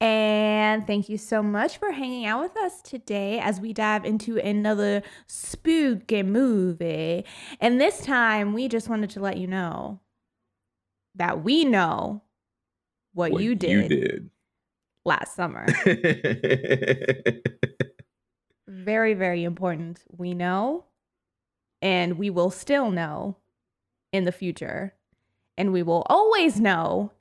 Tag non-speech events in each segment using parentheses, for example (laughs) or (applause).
And thank you so much for hanging out with us today as we dive into another spooky movie. And this time, we just wanted to let you know that we know what, What you did did. last summer. (laughs) very, very important. We know, and we will still know in the future, and we will always know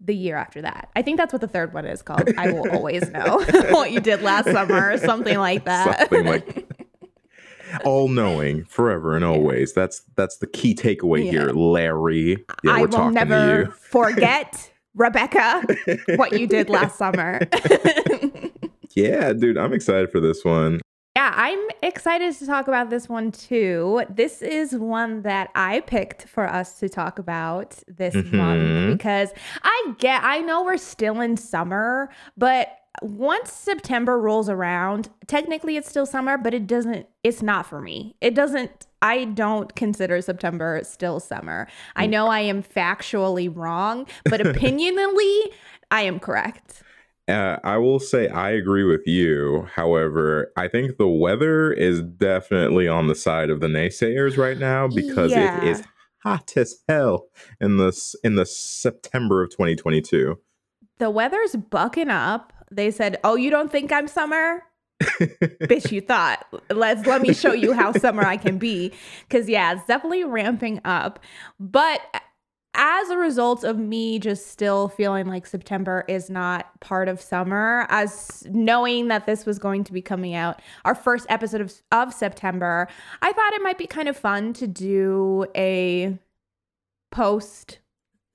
the year after that. I think that's what the third one is called. I will (laughs) always know (laughs) what you did last summer, or something like that. Something like (laughs) all knowing forever and always. That's that's the key takeaway Yeah. here, Larry. Yeah, I will never forget, Rebecca, what you did last summer. yeah, dude, I'm excited for this one. Yeah, I'm excited to talk about this one too. This is one that I picked for us to talk about this month Mhm. because I get, I know we're still in summer, but once September rolls around, technically it's still summer, but it doesn't, it's not for me. It doesn't, I don't consider September still summer. I know I am factually wrong, but (laughs) opinionally, I am correct. Uh, I will say I agree with you. However, I think the weather is definitely on the side of the naysayers right now because Yeah. it is hot as hell in this in the September of 2022. The weather's bucking up. They said, "Oh, you don't think I'm summer?" (laughs) Bitch, you thought. Let's let me show you how summer I can be. Cause yeah, it's definitely ramping up. But as a result of me just still feeling like September is not part of summer, as knowing that this was going to be coming out, our first episode of, of September, I thought it might be kind of fun to do a post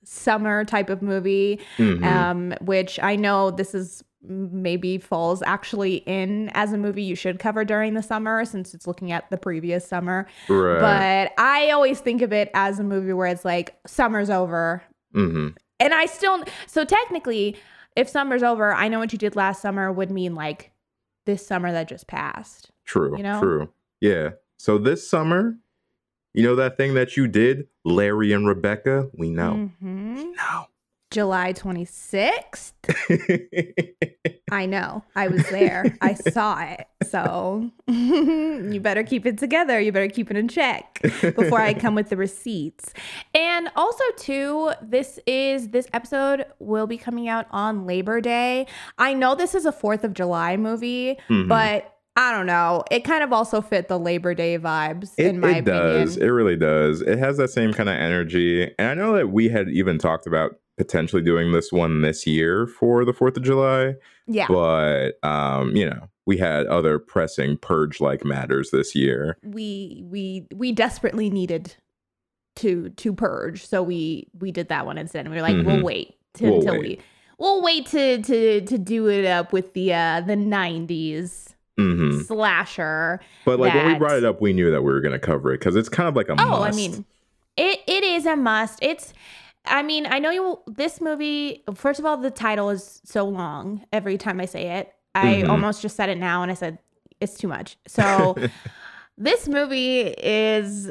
summer type of movie Mhm. um, which I know this is maybe falls actually in as a movie you should cover during the summer since it's looking at the previous summer. right. But I always think of it as a movie where it's like summer's over. hmm And I still, so technically, if summer's over, I know what you did last summer would mean like this summer that just passed. True. You know? True. Yeah. So this summer, you know that thing that you did, Larry and Rebecca? We know. Mhm. No. July 26th. (laughs) I know. I was there. I saw it. So (laughs) you better keep it together. You better keep it in check before I come with the receipts. And also, too, this is this episode will be coming out on Labor Day. I know this is a 4th of July movie, Mhm. but I don't know. It kind of also fit the Labor Day vibes, It, in my it opinion. does. It really does. It has that same kind of energy. And I know that we had even talked about potentially doing this one this year for the 4th of July, yeah. but um, you know, we had other pressing purge like matters this year. we we we desperately needed to to purge so we we did that one instead and we were like we'll Mhm. wait to, We'll until wait. we we'll wait to to to do it up with the uh the 90s hmm slasher But like when we brought it up, we knew that we were going to cover it because it's kind of like a oh must. i mean it it is a must it's I mean, I know you. This movie. First of all, the title is so long. Every time I say it, I Mhm. almost just said it now, and I said it's too much. So, (laughs) this movie is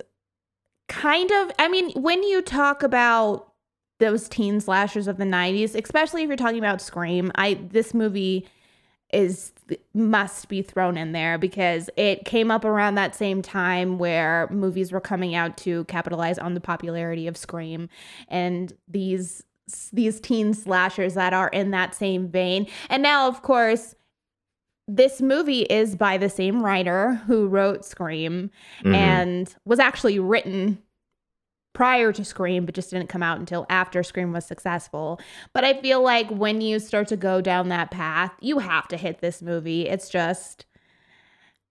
kind of i mean when you talk about those teen slashers of the 90s especially if you're talking about scream i this movie is must be thrown in there because it came up around that same time where movies were coming out to capitalize on the popularity of scream and these these teen slashers that are in that same vein and now of course this movie is by the same writer who wrote Scream Mhm. and was actually written prior to Scream, but just didn't come out until after Scream was successful. But I feel like when you start to go down that path, you have to hit this movie. It's just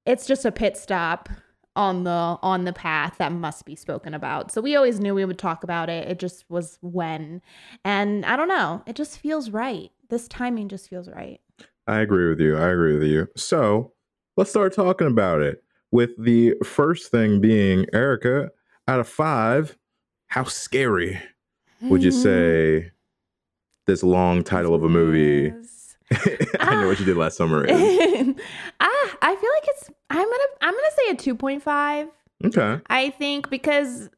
it's just a pit stop on the on the path that must be spoken about. So we always knew we would talk about it. It just was when. And I don't know, it just feels right. This timing just feels right. I agree with you. I agree with you. So let's start talking about it. With the first thing being Erica, out of five, how scary would you say this long title of a movie? (laughs) I know what you did last summer (laughs) ah, I feel like it's. I'm gonna. I'm gonna say a two point five. Okay. I think because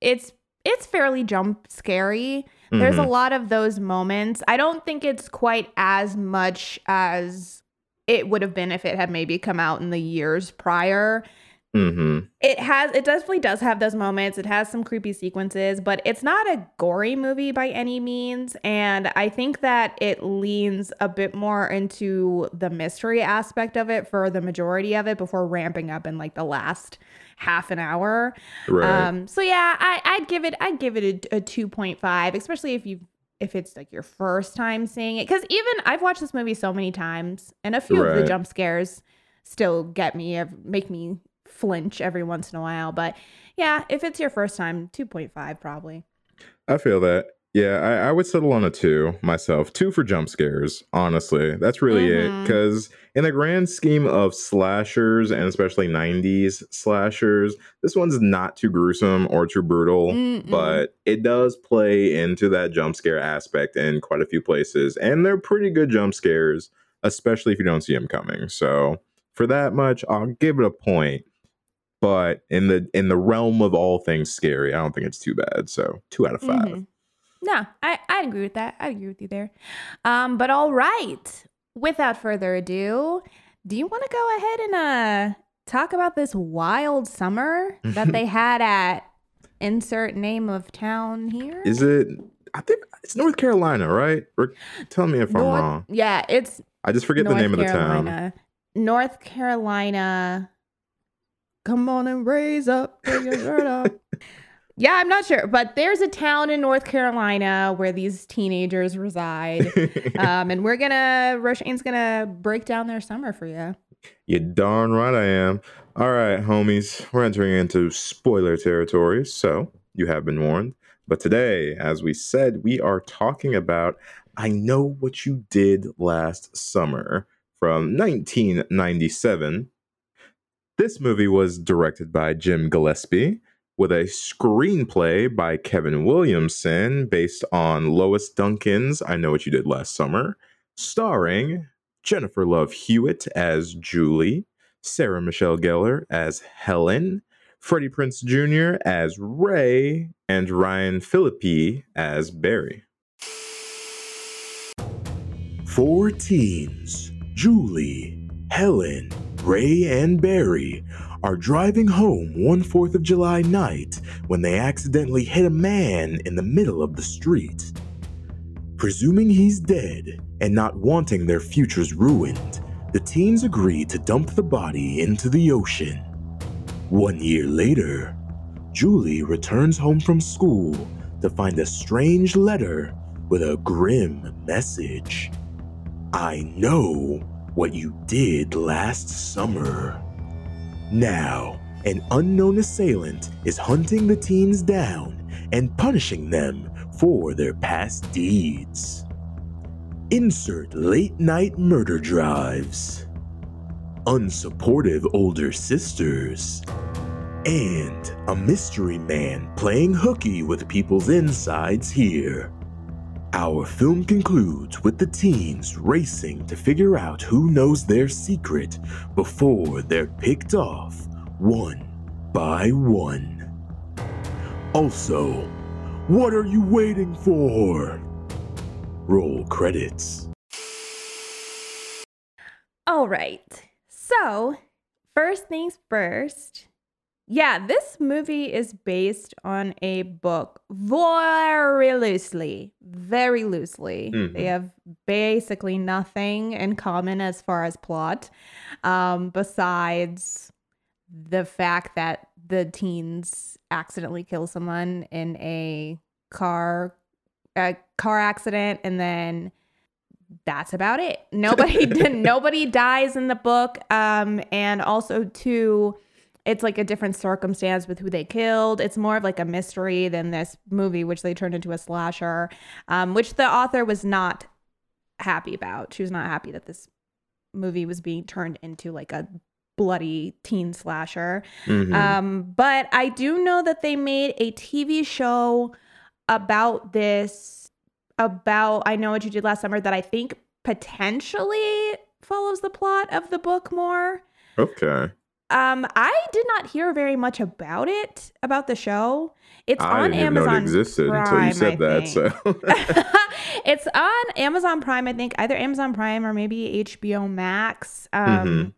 it's it's fairly jump scary. There's a Mhm. lot of those moments. I don't think it's quite as much as it would have been if it had maybe come out in the years prior. Mhm. It has it definitely does have those moments. It has some creepy sequences, but it's not a gory movie by any means, and I think that it leans a bit more into the mystery aspect of it for the majority of it before ramping up in like the last half an hour. Right. Um, so yeah, I, I'd give it, I'd give it a, a two point five, especially if you, if it's like your first time seeing it. Because even I've watched this movie so many times, and a few of the jump scares still get me, make me flinch every once in a while. But yeah, if it's your first time, two point five probably. I feel that. Yeah, I, I would settle on a two myself. Two for jump scares, honestly. That's really it. Mhm. Because in the grand scheme of slashers, and especially 90s slashers, this one's not too gruesome or too brutal, Mm-mm. but it does play into that jump scare aspect in quite a few places. And they're pretty good jump scares, especially if you don't see them coming. So for that much, I'll give it a point. But in the in the realm of all things scary, I don't think it's too bad. So two out of 5 Mhm. No, I, I agree with that. I agree with you there. Um, but all right. Without further ado, do you want to go ahead and uh talk about this wild summer that they (laughs) had at insert name of town here? Is it? I think it's North Carolina, right? Or tell me if I'm wrong. Yeah, it's I just forget North the name of the town. North Carolina. Come on and raise up. take your shirt off. yeah, I'm not sure, but there's a town in North Carolina where these teenagers reside. (laughs) um, and we're gonna Roshane's gonna break down their summer for you. you darn right I am. All right, homies, we're entering into spoiler territory, so you have been warned. But today, as we said, we are talking about I Know What You Did Last Summer from 1997. This movie was directed by Jim Gillespie with a screenplay by Kevin Williamson based on Lois Duncan's I Know What You Did Last Summer, starring Jennifer Love Hewitt as Julie, Sarah Michelle Gellar as Helen, Freddie Prinze Jr. as Ray, and Ryan Phillippe as Barry. Four teens, Julie, Helen, Ray, and Barry, are driving home one 4th of July night when they accidentally hit a man in the middle of the street. Presuming he's dead and not wanting their futures ruined, the teens agree to dump the body into the ocean. One year later, Julie returns home from school to find a strange letter with a grim message. I know what you did last summer. Now, an unknown assailant is hunting the teens down and punishing them for their past deeds. Insert late night murder drives, unsupportive older sisters, and a mystery man playing hooky with people's insides here. Our film concludes with the teens racing to figure out who knows their secret before they're picked off one by one. Also, what are you waiting for? Roll credits. All right. So, first things first. Yeah, this movie is based on a book very loosely, very loosely. Mhm. They have basically nothing in common as far as plot, um, besides the fact that the teens accidentally kill someone in a car a car accident and then that's about it. (laughs) Nobody nobody dies in the book. Um, and also too, it's like a different circumstance with who they killed. It's more of like a mystery than this movie, which they turned into a slasher, um, which the author was not happy about. She was not happy that this movie was being turned into like a bloody teen slasher. Mhm. Um, but I do know that they made a TV show about this, about I Know What You Did Last Summer, that I think potentially follows the plot of the book more. okay. Um, I did not hear very much about it, about the show. It's I on know Amazon. it existed until you said I that. So (laughs) it's on Amazon Prime, I think, either Amazon Prime or maybe HBO Max. Um, Mhm.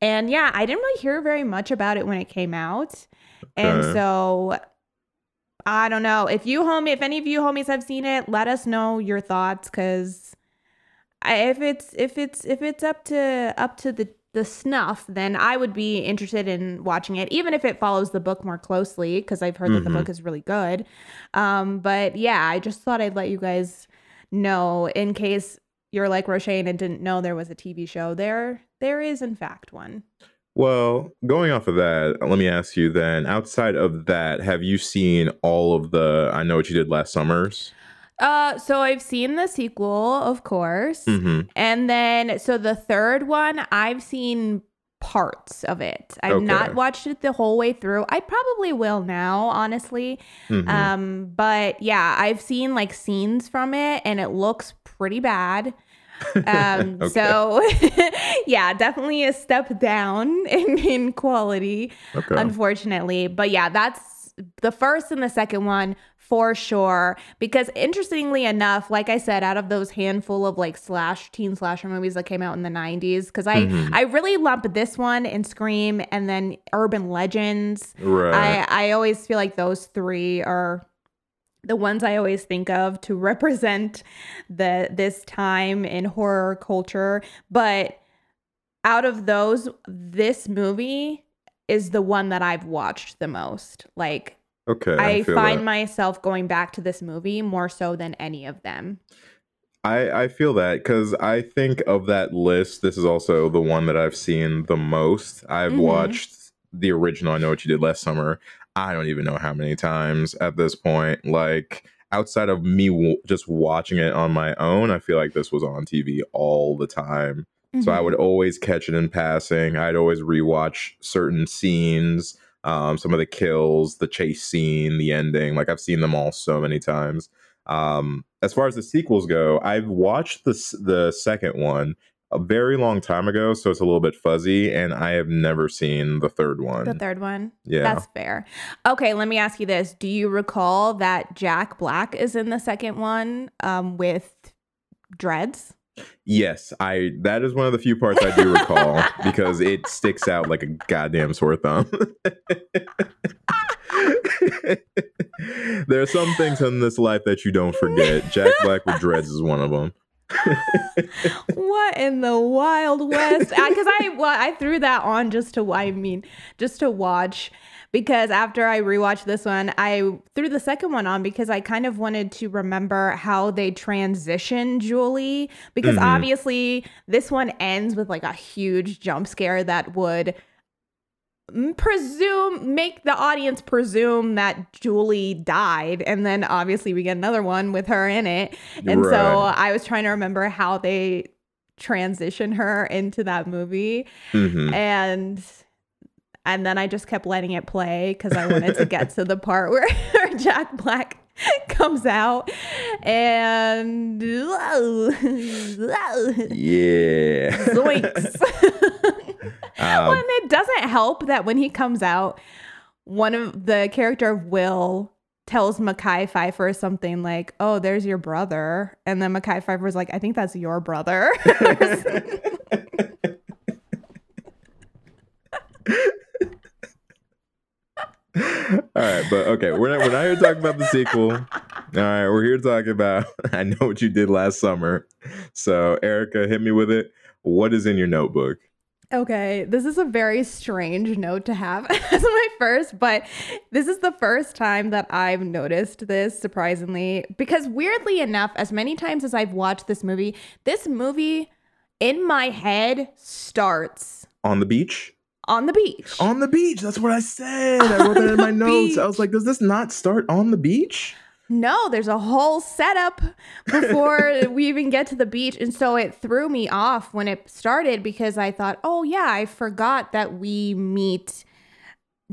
And yeah, I didn't really hear very much about it when it came out. And so I don't know. If you homie, if any of you homies have seen it, let us know your thoughts because if it's if it's if it's up to up to the the snuff, then I would be interested in watching it, even if it follows the book more closely, because I've heard that the book is really good. Um, but yeah, I just thought I'd let you guys know in case you're like Roshane and didn't know there was a TV show. There, there is in fact one. Well, going off of that, let me ask you then, outside of that, have you seen all of the I Know What You Did Last Summers? Uh, so I've seen the sequel, of course, hmm and then so the third one, I've seen parts of it. I've Okay. not watched it the whole way through. I probably will now, honestly. hmm Um, but yeah, I've seen like scenes from it, and it looks pretty bad. (laughs) Um, Okay. so (laughs) yeah, definitely a step down (laughs) in, in quality, okay. unfortunately. But yeah, that's the first and the second one for sure. Because interestingly enough, like I said, out of those handful of like slash teen slasher movies that came out in the 90s, because I, Mhm. I really lump this one and Scream and then Urban Legends. right. I, I always feel like those three are the ones I always think of to (laughs) represent the this time in horror culture. But out of those, this movie is the one that I've watched the most. Like okay. I, feel find that. myself going back to this movie more so than any of them. I, I feel that because I think of that list, this is also the one that I've seen the most. I've Mhm. watched the original I Know What You Did Last Summer. I don't even know how many times at this point. Like, outside of me w- just watching it on my own, I feel like this was on TV all the time. So I Mhm. would always catch it in passing. I'd always rewatch certain scenes, um, some of the kills, the chase scene, the ending. Like I've seen them all so many times. Um, as far as the sequels go, I've watched the the second one a very long time ago, so it's a little bit fuzzy, and I have never seen the third one. the third one. yeah, That's fair. Okay, let me ask you this. Do you recall that Jack Black is in the second one um, with dreads? Yes, I. That is one of the few parts I do recall (laughs) because it sticks out like a goddamn sore thumb. there are some things in this life that you don't forget. Jack Black with dreads is one of them. what in the wild west? Because I, well, I threw that on just to I mean just to watch because after I rewatched this one, I threw the second one on because I kind of wanted to remember how they transition Julie because Mhm. obviously this one ends with like a huge jump scare that would presume make the audience presume that Julie died and then obviously we get another one with her in it and so I was trying to remember how they transition her into that movie Mhm. and and then I just kept letting it play because I wanted to get (laughs) to the part where, (laughs) Jack Black (laughs) comes out and Yeah. zoinks. well, Um, and it doesn't help that when he comes out, one of the character of Will tells Mekhi Phifer something like, "Oh, there's your brother," and then Mekhi Phifer's like, "I think that's your brother." (laughs) All right, but okay, we're not we're not here to talk about the sequel. All right, we're here to talk about (laughs) I know what you did last summer. So, Erica, hit me with it. What is in your notebook? Okay, this is a very strange note to have (laughs) as my first, but this is the first time that I've noticed this, surprisingly. Because weirdly enough, as many times as I've watched this movie, this movie in my head starts On the beach? On the beach. On the beach. That's what I said. I wrote that in (laughs) my notes. I was like, does this not start on the beach? No, there's a whole setup before (laughs) we even get to the beach. And so it threw me off when it started because I thought, oh, yeah, I forgot that we meet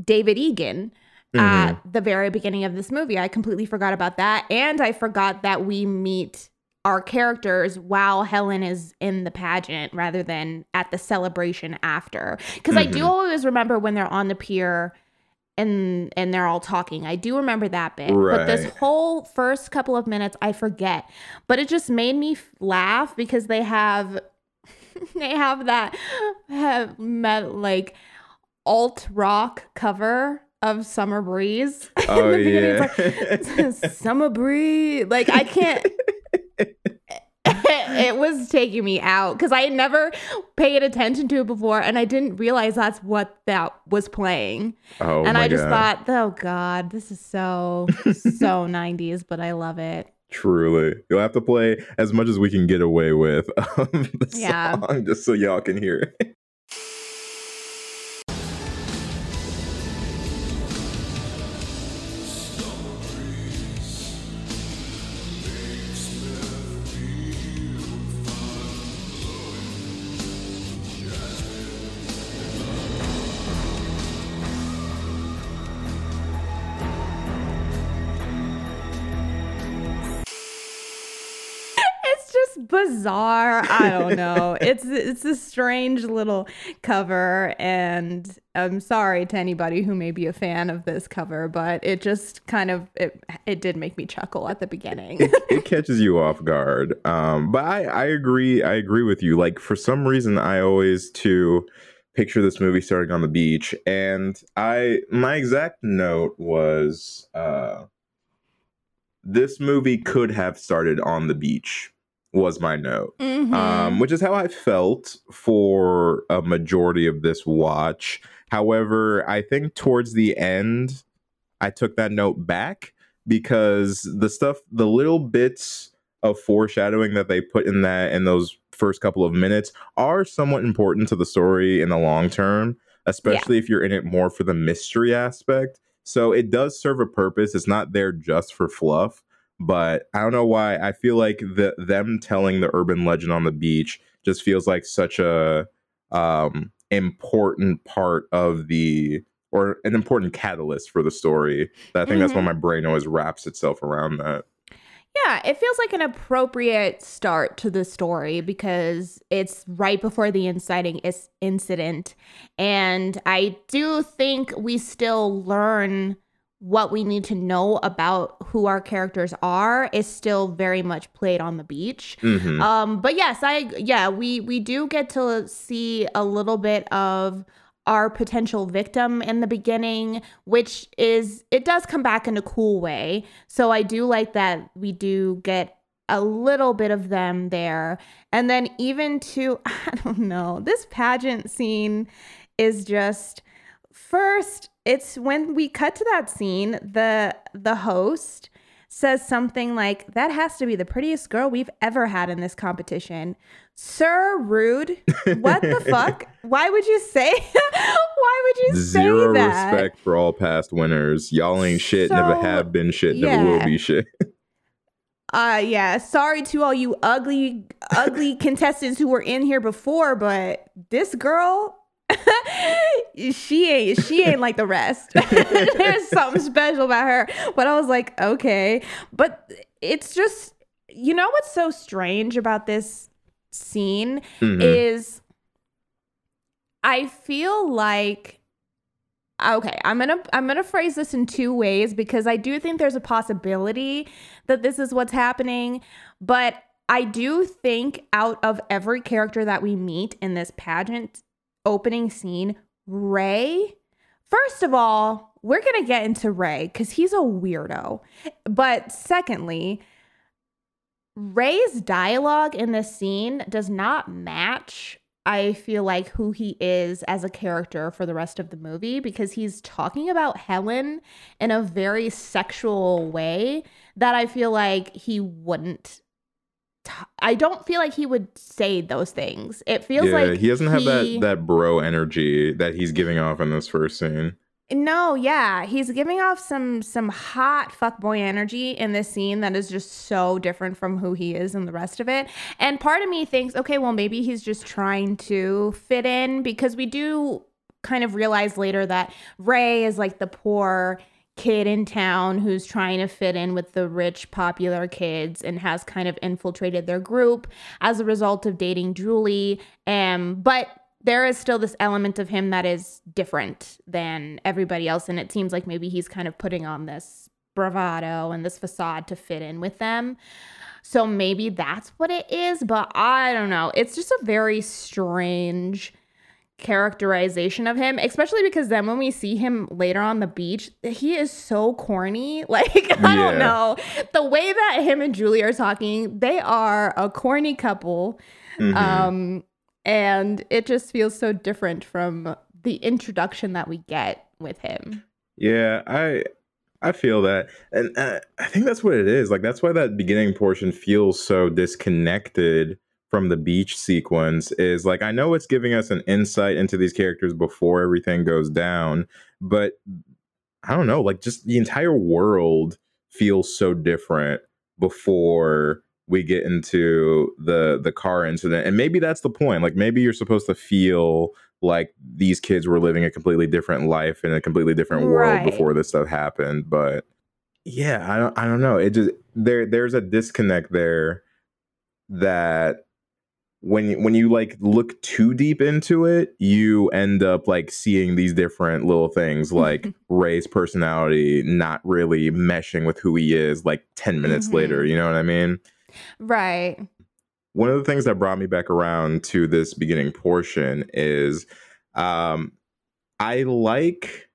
David Egan at mm-hmm. the very beginning of this movie. I completely forgot about that. And I forgot that we meet our characters while Helen is in the pageant rather than at the celebration after. Because I do Mhm. always remember when they're on the pier and and they're all talking. I do remember that bit. But this whole first couple of minutes I forget. But it just made me laugh because they have (laughs) they have that have met, like alt rock cover of Summer Breeze. (laughs) In Oh the beginning, yeah. it's like (laughs) Summer Breeze. Like I can't (laughs) it was taking me out because I had never paid attention to it before and I didn't realize that's what that was playing. oh and I just God. thought, oh God, this is so, so (laughs) 90s, but I love it. Truly, you'll have to play as much as we can get away with of um, (laughs) the Yeah. song, just so y'all can hear it. Bizarre. I don't know. (laughs) it's it's a strange little cover and I'm sorry to anybody who may be a fan of this cover, but it just kind of it it did make me chuckle at the beginning. it, (laughs) it catches you off guard. Um, but I, I agree. I agree with you. Like for some reason, I always too picture this movie starting on the beach, and I my exact note was uh, this movie could have started on the beach. Was my note. Mhm. um, which is how I felt for a majority of this watch. However, I think towards the end, I took that note back because the stuff, the little bits of foreshadowing that they put in that in those first couple of minutes are somewhat important to the story in the long term, especially if you're in it more for the mystery aspect. So it does serve a purpose. It's not there just for fluff but I don't know why. I feel like the them telling the urban legend on the beach just feels like such a um important part of the or an important catalyst for the story. I think that's why Mhm. my brain always wraps itself around that. Yeah, it feels like an appropriate start to the story because it's right before the inciting is- incident. And I do think we still learn what we need to know about who our characters are is still very much played on the beach. Mhm. Um, but yes, I yeah, we we do get to see a little bit of our potential victim in the beginning, which is it does come back in a cool way. So I do like that we do get a little bit of them there. And then even to (laughs) I don't know, this pageant scene is just first it's when we cut to that scene, the the host says something like, That has to be the prettiest girl we've ever had in this competition. Sir Rude, what the (laughs) fuck? Why would you say (laughs) why would you Zero say that? respect for all past winners. Y'all ain't shit, never have been shit, never will be shit. (laughs) Uh yeah, sorry to all you ugly ugly contestants who were in here before, but this girl (laughs) she ain't she ain't like the rest. (laughs) There's something special about her. But I was like, okay. But it's just you know what's so strange about this scene Mhm. is I feel like okay, I'm to I'm going to phrase this in two ways because I do think there's a possibility that this is what's happening, but I do think out of every character that we meet in this pageant opening scene, Ray First of all, we're going to get into Ray cuz he's a weirdo. But secondly, Ray's dialogue in this scene does not match, I feel like, who he is as a character for the rest of the movie because he's talking about Helen in a very sexual way that I feel like he wouldn't. I don't feel like he would say those things. It feels yeah, like he doesn't have he- that that bro energy that he's giving off in this first scene. No, yeah, he's giving off some some hot fuckboy energy in this scene that is just so different from who he is in the rest of it. And part of me thinks, okay, well maybe he's just trying to fit in because we do kind of realize later that Ray is like the poor kid in town who's trying to fit in with the rich popular kids and has kind of infiltrated their group as a result of dating Julie. Um but there is still this element of him that is different than everybody else. And it seems like maybe he's kind of putting on this bravado and this facade to fit in with them. So maybe that's what it is, but I don't know. It's just a very strange characterization of him, especially because then when we see him later on the beach, he is so corny. (laughs) Like, I don't know. The way that him and Julie are talking, they are a corny couple. Mhm. Um, and it just feels so different from the introduction that we get with him. Yeah, I I feel that, and uh, I think that's what it is. Like that's why that beginning portion feels so disconnected from the beach sequence. Is like I know it's giving us an insight into these characters before everything goes down, but I don't know. Like just the entire world feels so different before we get into the the car incident and maybe that's the point like maybe you're supposed to feel like these kids were living a completely different life in a completely different world Right. before this stuff happened but yeah i don't i don't know it just there there's a disconnect there that when you, when you like look too deep into it you end up like seeing these different little things (laughs) like ray's personality not really meshing with who he is like 10 minutes Mhm. later you know what i mean Right. one of the things that brought me back around to this beginning portion is um i like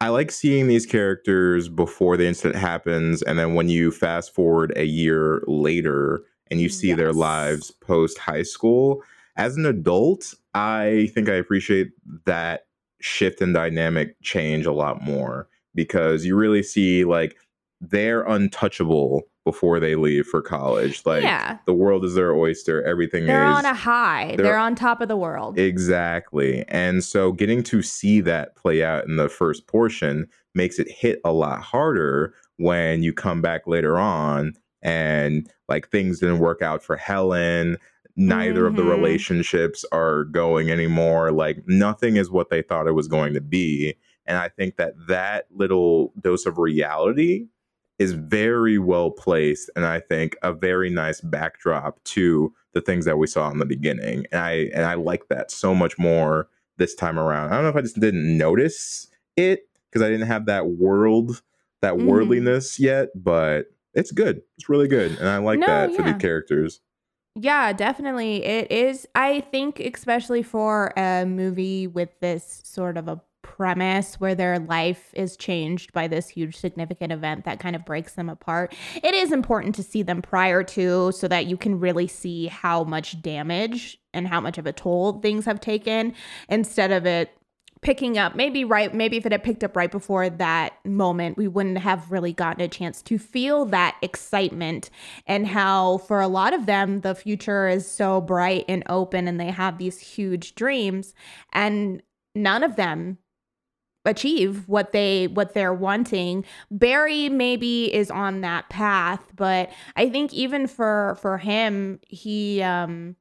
i like seeing these characters before the incident happens and then when you fast forward a year later and you see their lives post high school as an adult i think i appreciate that shift in dynamic change a lot more because you really see like they're untouchable before they leave for college like yeah. the world is their oyster. Everything They're is on a high. they're- They're, on top of the world. exactly. And so getting to see that play out in the first portion makes it hit a lot harder when you come back later on and like things didn't work out for Helen. Neither of the Mhm. relationships are going anymore. Like nothing is what they thought it was going to be. And I think that that little dose of reality is very well placed and I think a very nice backdrop to the things that we saw in the beginning. And I and I like that so much more this time around. I don't know if I just didn't notice it because I didn't have that world, that Mhm. worldliness yet, but it's good. It's really good. And I like No, that for yeah. these characters. Yeah, definitely. It is, I think, especially for a movie with this sort of a premise where their life is changed by this huge significant event that kind of breaks them apart. It is important to see them prior to so that you can really see how much damage and how much of a toll things have taken instead of it picking up maybe right maybe if it had picked up right before that moment we wouldn't have really gotten a chance to feel that excitement and how for a lot of them the future is so bright and open and they have these huge dreams and none of them achieve what they what they're wanting. Barry maybe is on that path but i think even for for him he um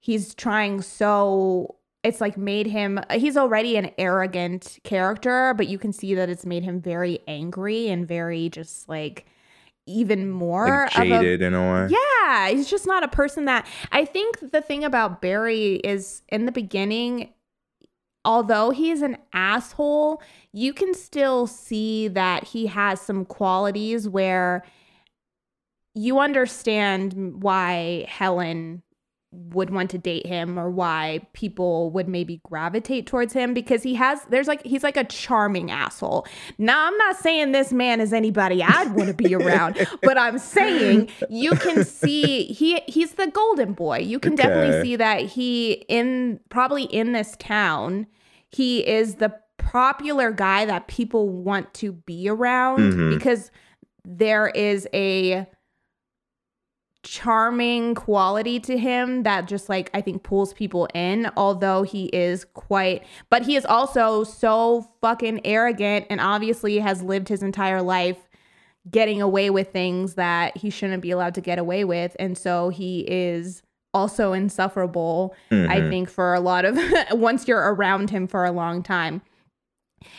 he's trying so it's like made him uh, he's already an arrogant character but you can see that it's made him very angry and very just like even more Like of a- jaded in a way. yeah, he's just not a person that I think the thing about Barry is in the beginning, although he's an asshole, you can still see that he has some qualities where you understand why Helen would want to date him or why people would maybe gravitate towards him because he has there's like he's like a charming asshole. Now I'm not saying this man is anybody I'd want to be around, (laughs) but I'm saying you can see he he's the golden boy. You can definitely see that he in probably in this town, he is the popular guy that people want to be around Mhm. because there is a charming quality to him that just like I think pulls people in, although he is quite but he is also so fucking arrogant and obviously has lived his entire life getting away with things that he shouldn't be allowed to get away with. And so he is also insufferable, Mm-hmm. I think, for a lot of (laughs) once you're around him for a long time.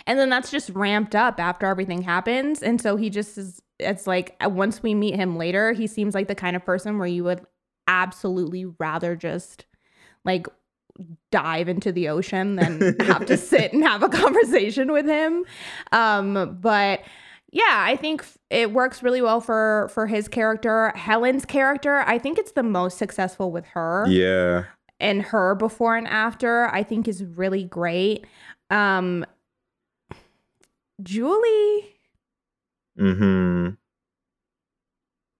And then that's just ramped up after everything happens. And so he just is, it's like uh, once we meet him later, he seems like the kind of person where you would absolutely rather just like dive into the ocean than (laughs) have to sit and have a conversation with him. Um, but yeah, I think it works really well for for his character. Helen's character, I think it's the most successful with her Yeah. and her before and after i think is really great um julie Mm-hmm.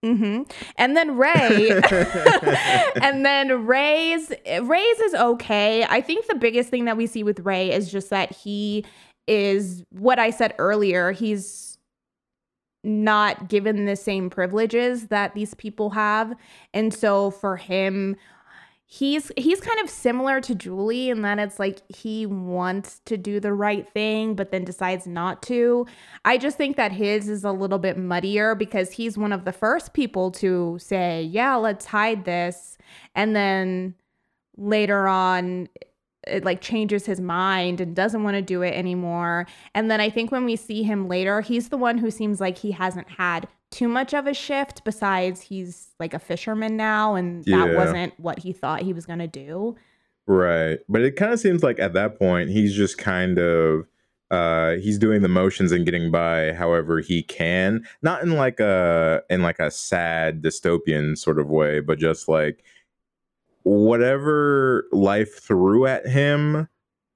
Mm hmm and then ray (laughs) and then ray's ray's is okay. I think the biggest thing that we see with ray is just that he is what i said earlier he's not given the same privileges that these people have. And so for him he's he's kind of similar to Julie in that it's like he wants to do the right thing but then decides not to. I just think that his is a little bit muddier because he's one of the first people to say, "Yeah, let's hide this." And then later on it like changes his mind and doesn't want to do it anymore. And then I think when we see him later, he's the one who seems like he hasn't had too much of a shift besides he's like a fisherman now and that Yeah. wasn't what he thought he was going to do. Right. But it kind of seems like at that point he's just kind of uh he's doing the motions and getting by however he can. Not in like a in like a sad dystopian sort of way, but just like whatever life threw at him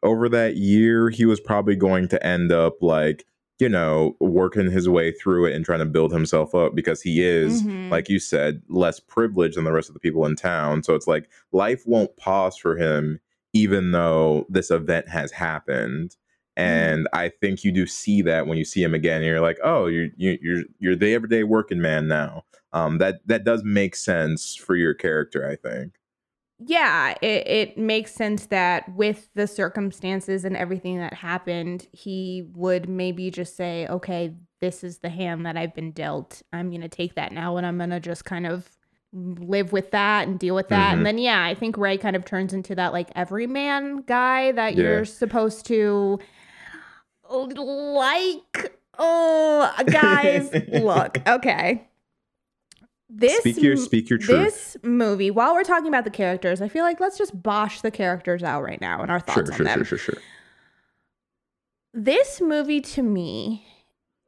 over that year, he was probably going to end up like, you know, working his way through it and trying to build himself up because he is Mhm. like you said, less privileged than the rest of the people in town. So it's like life won't pause for him, even though this event has happened. And I think you do see that when you see him again, and you're like, oh, you're you- you're you're the everyday working man now. Um, that that does make sense for your character, I think. Yeah, it, it makes sense that with the circumstances and everything that happened, he would maybe just say, okay, this is the hand that I've been dealt. I'm going to take that now and I'm going to just kind of live with that and deal with that. Mhm. And then, yeah, I think Ray kind of turns into that like everyman guy that Yeah. you're supposed to like. Oh, guys, (laughs) look, okay. This speak your speak your truth. this movie, while we're talking about the characters, I feel like let's just bosh the characters out right now and our thoughts Sure, on sure, them. sure, sure, sure. This movie to me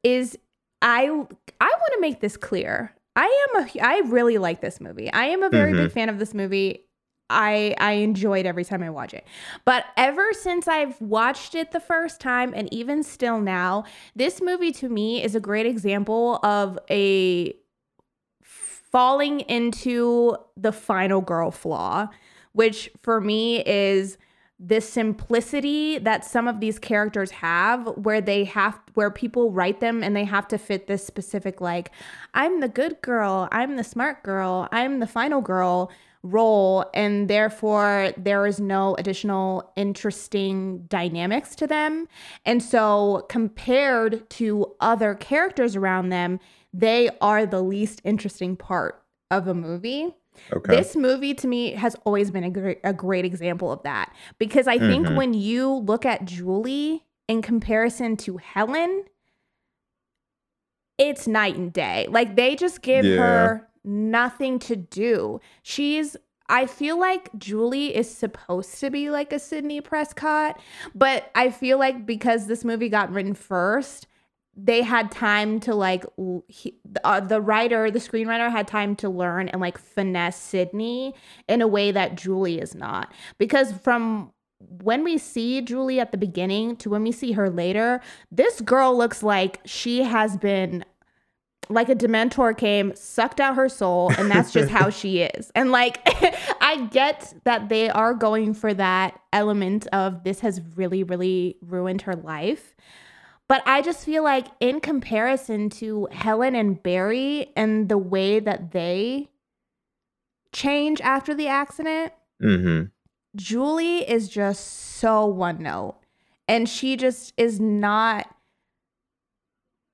is I I want to make this clear. I am a I really like this movie. I am a very big mm-hmm. fan of this movie. I I enjoy it every time I watch it. But ever since I've watched it the first time and even still now, this movie to me is a great example of a falling into the final girl flaw, which for me is the simplicity that some of these characters have where they have where people write them and they have to fit this specific like I'm the good girl, I'm the smart girl, I'm the final girl role and therefore there is no additional interesting dynamics to them. And so compared to other characters around them, they are the least interesting part of a movie. Okay. This movie to me has always been a great, a great example of that because I think Mhm. when you look at Julie in comparison to Helen, it's night and day. Like they just give Yeah. her nothing to do. She's I feel like Julie is supposed to be like a Sidney Prescott, but I feel like because this movie got written first, they had time to like he, uh, the writer, the screenwriter had time to learn and like finesse Sidney in a way that Julie is not. Because from when we see Julie at the beginning to when we see her later, this girl looks like she has been like a dementor came, sucked out her soul, and that's just how she (laughs) is. And like (laughs) I get that they are going for that element of this has really, really ruined her life. But I just feel like in comparison to Helen and Barry and the way that they change after the accident. Mm-hmm. Julie is just so one note. And she just is not.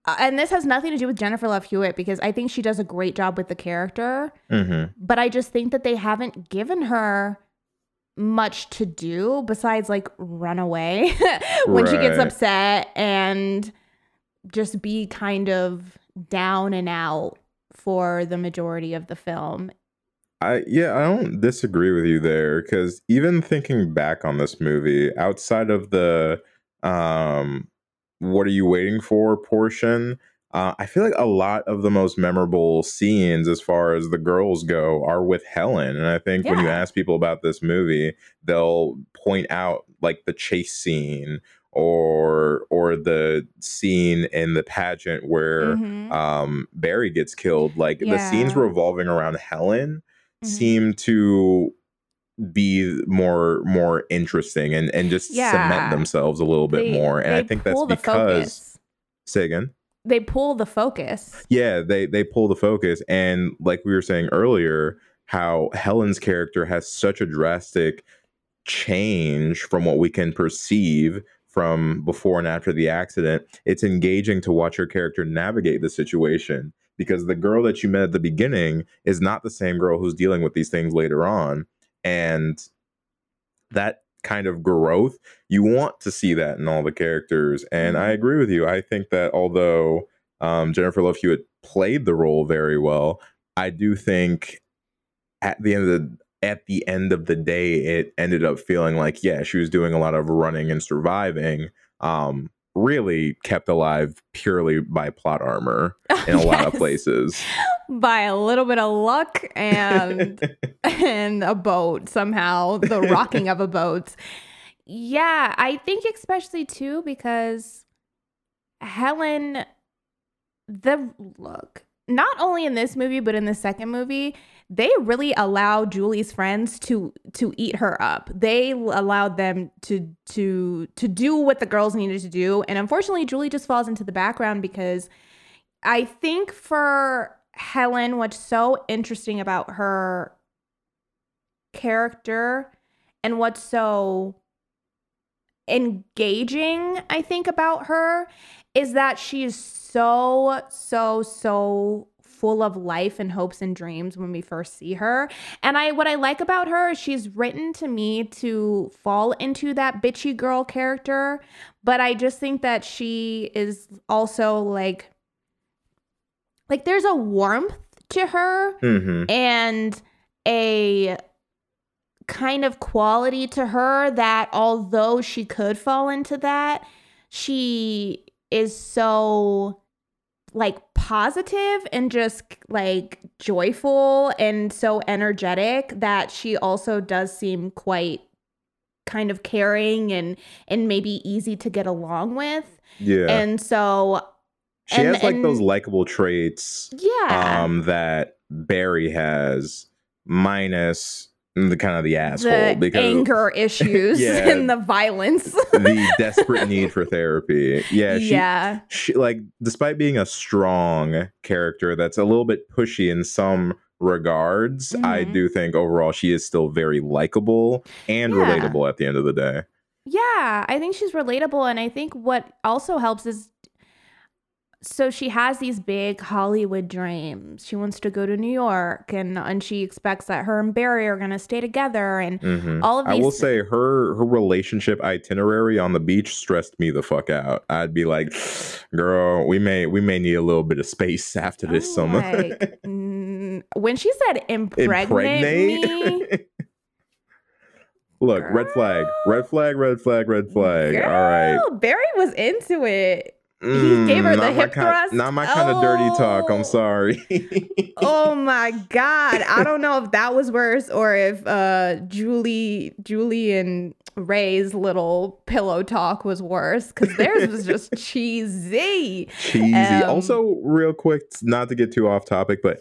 uh, And this has nothing to do with Jennifer Love Hewitt because I think she does a great job with the character. Mm-hmm. But I just think that they haven't given her much to do besides like run away (laughs) when she gets upset and just be kind of down and out for the majority of the film. I yeah, I don't disagree with you there because even thinking back on this movie, outside of the um, "What are you waiting for?" portion, uh, I feel like a lot of the most memorable scenes, as far as the girls go, are with Helen. And I think when you ask people about this movie, they'll point out like the chase scene or or the scene in the pageant where Mhm. um Barry gets killed. Like the scenes revolving around Helen Mhm. seem to be more more interesting and and just Yeah. cement themselves a little bit They- more. And I think that's because focus. say again. They pull the focus. Yeah, they they pull the focus and like we were saying earlier, how Helen's character has such a drastic change from what we can perceive from before and after the accident. It's engaging to watch her character navigate the situation because the girl that you met at the beginning is not the same girl who's dealing with these things later on and that kind of growth you want to see that in all the characters and i Mhm. agree with you. I think that although um, jennifer love hewitt played the role very well i do think at the end of the at the end of the day it ended up feeling like yeah she was doing a lot of running and surviving um really kept alive purely by plot armor (laughs) in a lot of places by a little bit of luck and (laughs) and a boat somehow the rocking of a boat. Yeah i think especially too because helen the look not only in this movie but in the second movie they really allowed julie's friends to to eat her up. They allowed them to to to do what the girls needed to do. And unfortunately julie just falls into the background because I think for Helen, what's so interesting about her character and what's so engaging, I think, about her is that she is so, so, so full of life and hopes and dreams when we first see her. And I what I like about her is she's written to me to fall into that bitchy girl character, but I just think that she is also like like there's a warmth to her hmm and a kind of quality to her that although she could fall into that she is so like positive and just like joyful and so energetic that she also does seem quite kind of caring and and maybe easy to get along with. Yeah. And so she and- has like those likable traits yeah um that Barry has minus the kind of the asshole the because anger (laughs) issues Yeah. and the violence. (laughs) the desperate need for therapy. Yeah, she, yeah. she like despite being a strong character that's a little bit pushy in some regards, I Mhm. do think overall she is still very likable and Yeah. relatable at the end of the day. Yeah, I think she's relatable. And I think what also helps is so she has these big Hollywood dreams. She wants to go to New York and and she expects that her and Barry are gonna stay together and Mhm. all of These I will say her her relationship itinerary on the beach stressed me the fuck out. I'd be like, "Girl, we may we may need a little bit of space after this I'm summer." like, (laughs) when she said impregnate, me, Look, red flag, red flag, red flag, red flag. All right. girl, Barry was into it. He gave her the not my hip kind- thrust? Not my kind of dirty talk. Oh. I'm sorry. oh (laughs) my god i don't know if that was worse or if uh julie julie and ray's little pillow talk was worse because theirs was just (laughs) cheesy Cheesy. Um, also, real quick, not to get too off topic, but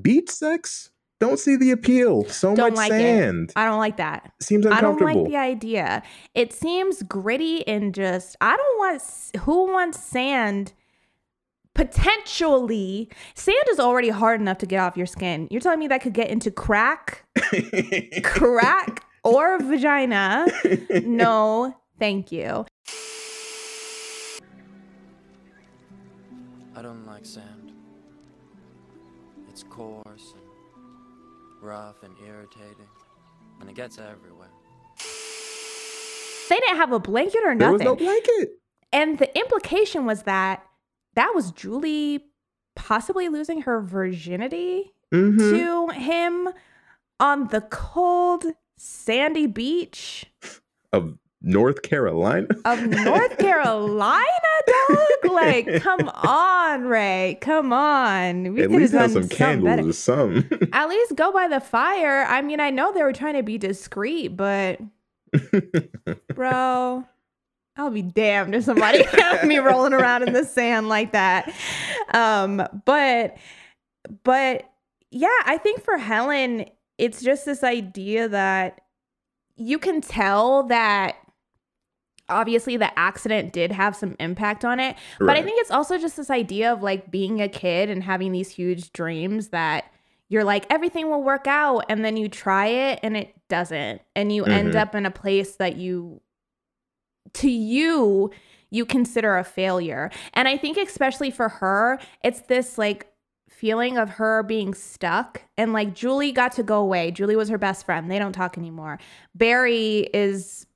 beach sex. Don't see the appeal. So Don't much like it. sand. i don't like that Seems uncomfortable. I don't like the idea. It seems gritty and just I don't want who wants sand potentially sand is already hard enough to get off your skin. You're telling me that could get into crack, (laughs) crack or vagina? (laughs) No, thank you. I don't like sand. It's coarse and rough and irritating, and it gets everywhere. They didn't have a blanket or nothing. There was nothing. no blanket. and the implication was that that was Julie possibly losing her virginity Mhm. to him on the cold, sandy beach Of North Carolina. (laughs) of North Carolina, dog. Like, come on, Ray. Come on. We least have some candles better. or some. (laughs) At least go by the fire. I mean, I know they were trying to be discreet, but bro, I'll be damned if somebody (laughs) had me rolling around in the sand like that. Um, but but yeah, I think for Helen, it's just this idea that you can tell that obviously the accident did have some impact on it but i think it's also just this idea of like being a kid and having these huge dreams that you're like everything will work out and then you try it and it doesn't and you end Mhm. up in a place that you to you you consider a failure. And i think especially for her it's this like feeling of her being stuck and like julie got to go away. Julie was her best friend. They don't talk anymore. Barry is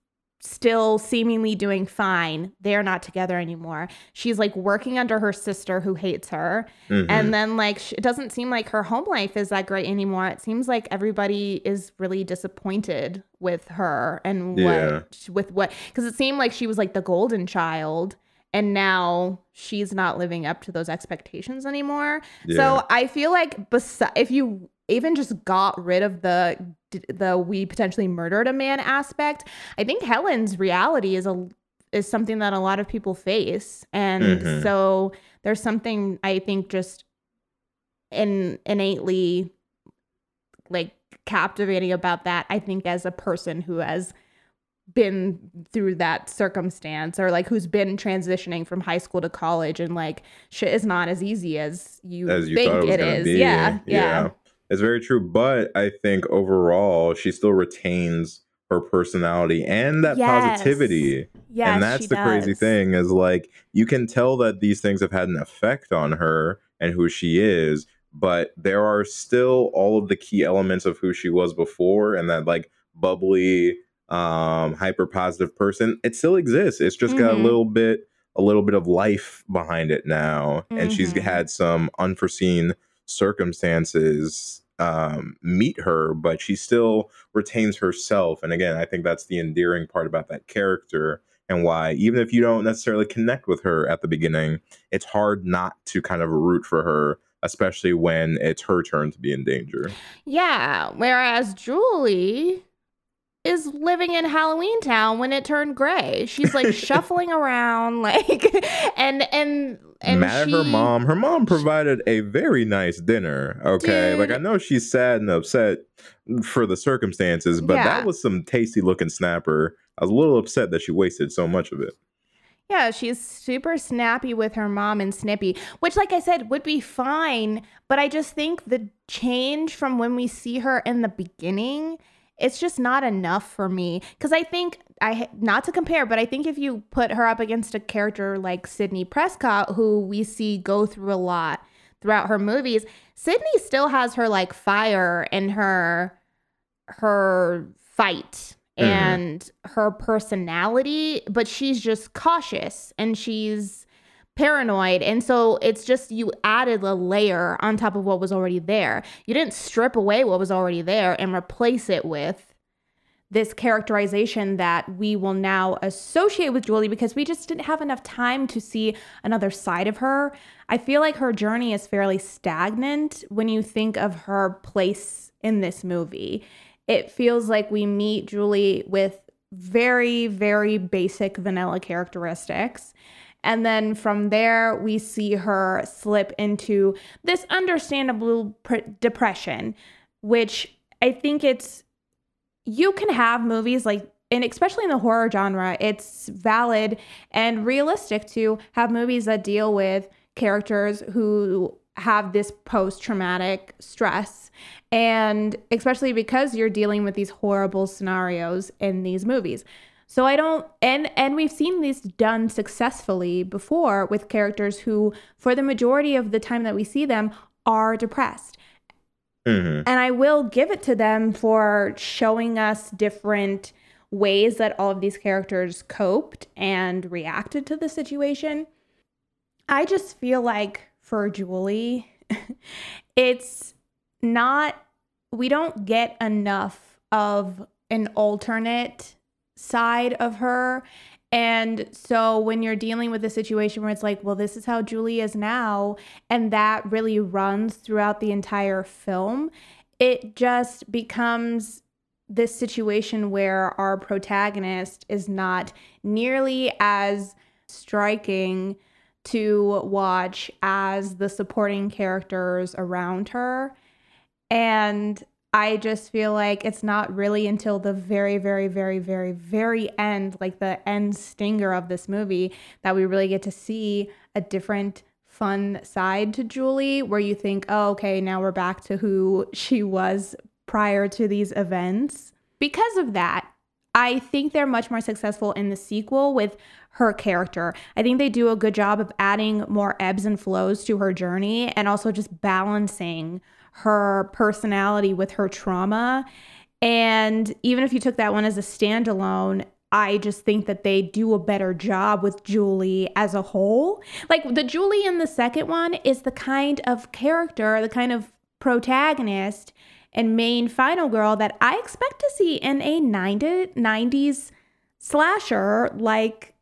still seemingly doing fine they're not together anymore she's like working under her sister who hates her Mhm. and then like it doesn't seem like her home life is that great anymore it seems like everybody is really disappointed with her and Yeah. with what because it seemed like she was like the golden child and now she's not living up to those expectations anymore Yeah. so i feel like besi- if you even just got rid of the the we potentially murdered a man aspect i think helen's reality is a is something that a lot of people face and Mhm. so there's something i think just in innately like captivating about that i think as a person who has been through that circumstance or like who's been transitioning from high school to college and like shit is not as easy as you, as you think it it is be. yeah yeah It's very true. But I think overall, she still retains her personality and that Yes. positivity. yes and that's the crazy thing is like you can tell that these things have had an effect on her and who she is but there are still all of the key elements of who she was before and that like bubbly um hyper positive person it still exists it's just got a Mhm. little bit a little bit of life behind it now and she's Mhm. had some unforeseen circumstances um meet her but she still retains herself and again i think that's the endearing part about that character and why even if you don't necessarily connect with her at the beginning it's hard not to kind of root for her especially when it's her turn to be in danger Yeah. Whereas Julie is living in Halloween Town when it turned gray. She's like (laughs) shuffling around, (laughs) like, and and and mad at her mom her mom provided a very nice dinner okay like i know she's sad and upset for the circumstances but Yeah. that was some tasty looking snapper i was a little upset that she wasted so much of it Yeah, she's super snappy with her mom and snippy, which, like I said, would be fine. But I just think the change from when we see her in the beginning, it's just not enough for me. Because I think I not to compare, but I think if you put her up against a character like Sidney Prescott, who we see go through a lot throughout her movies, Sidney still has her like fire and her her fight Mhm. and her personality, but she's just cautious and she's paranoid. And so it's just you added a layer on top of what was already there. You didn't strip away what was already there and replace it with this characterization that we will now associate with Julie because we just didn't have enough time to see another side of her. I feel like her journey is fairly stagnant when you think of her place in this movie. It feels like we meet Julie with very, very basic vanilla characteristics. And then from there, we see her slip into this understandable pr- depression, which I think it's you can have movies like and especially in the horror genre it's valid and realistic to have movies that deal with characters who have this post traumatic stress. And especially because you're dealing with these horrible scenarios in these movies. So I don't and and we've seen this done successfully before with characters who for the majority of the time that we see them are depressed. Mhm. And I will give it to them for showing us different ways that all of these characters coped and reacted to the situation. I just feel like for Julie, (laughs) it's not, we don't get enough of an alternate side of her. And so when you're dealing with a situation where it's like, well, this is how Julie is now, and that really runs throughout the entire film, it just becomes this situation where our protagonist is not nearly as striking to watch as the supporting characters around her. And I just feel like it's not really until the very, very, very, very, very end, like the end stinger of this movie, that we really get to see a different, fun side to Julie where you think, oh, okay, now we're back to who (laughs) she was prior to these events. Because of that, I think they're much more successful in the sequel with her character. I think they do a good job of adding more ebbs and flows to her journey and also just balancing her personality with her trauma. And even if you took that one as a standalone, I just think that they do a better job with Julie as a whole. Like the Julie in the second one is the kind of character, the kind of protagonist and main final girl that I expect to see in a 90, 90s slasher like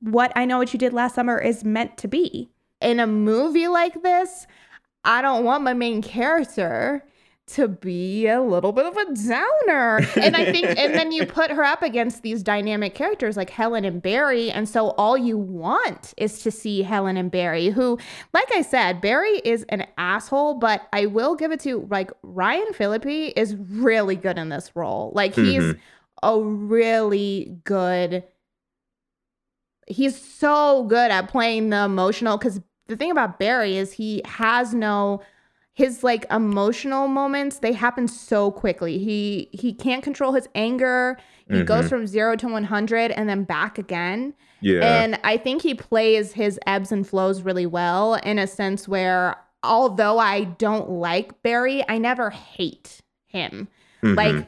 what I Know What You Did Last Summer is meant to be. In a movie like this, I don't want my main character to be a little bit of a downer. And I think, and then you put her up against these dynamic characters like Helen and Barry. And so all you want is to see Helen and Barry, who, like I said, Barry is an asshole, but I will give it to like Ryan Phillippe is really good in this role. Like he's Mhm. a really good he's so good at playing the emotional because the thing about Barry is he has no his like emotional moments they happen so quickly he he can't control his anger he goes Mhm. from 0 to 100 and then back again Yeah. and i think he plays his ebbs and flows really well in a sense where although i don't like barry i never hate him Mhm. like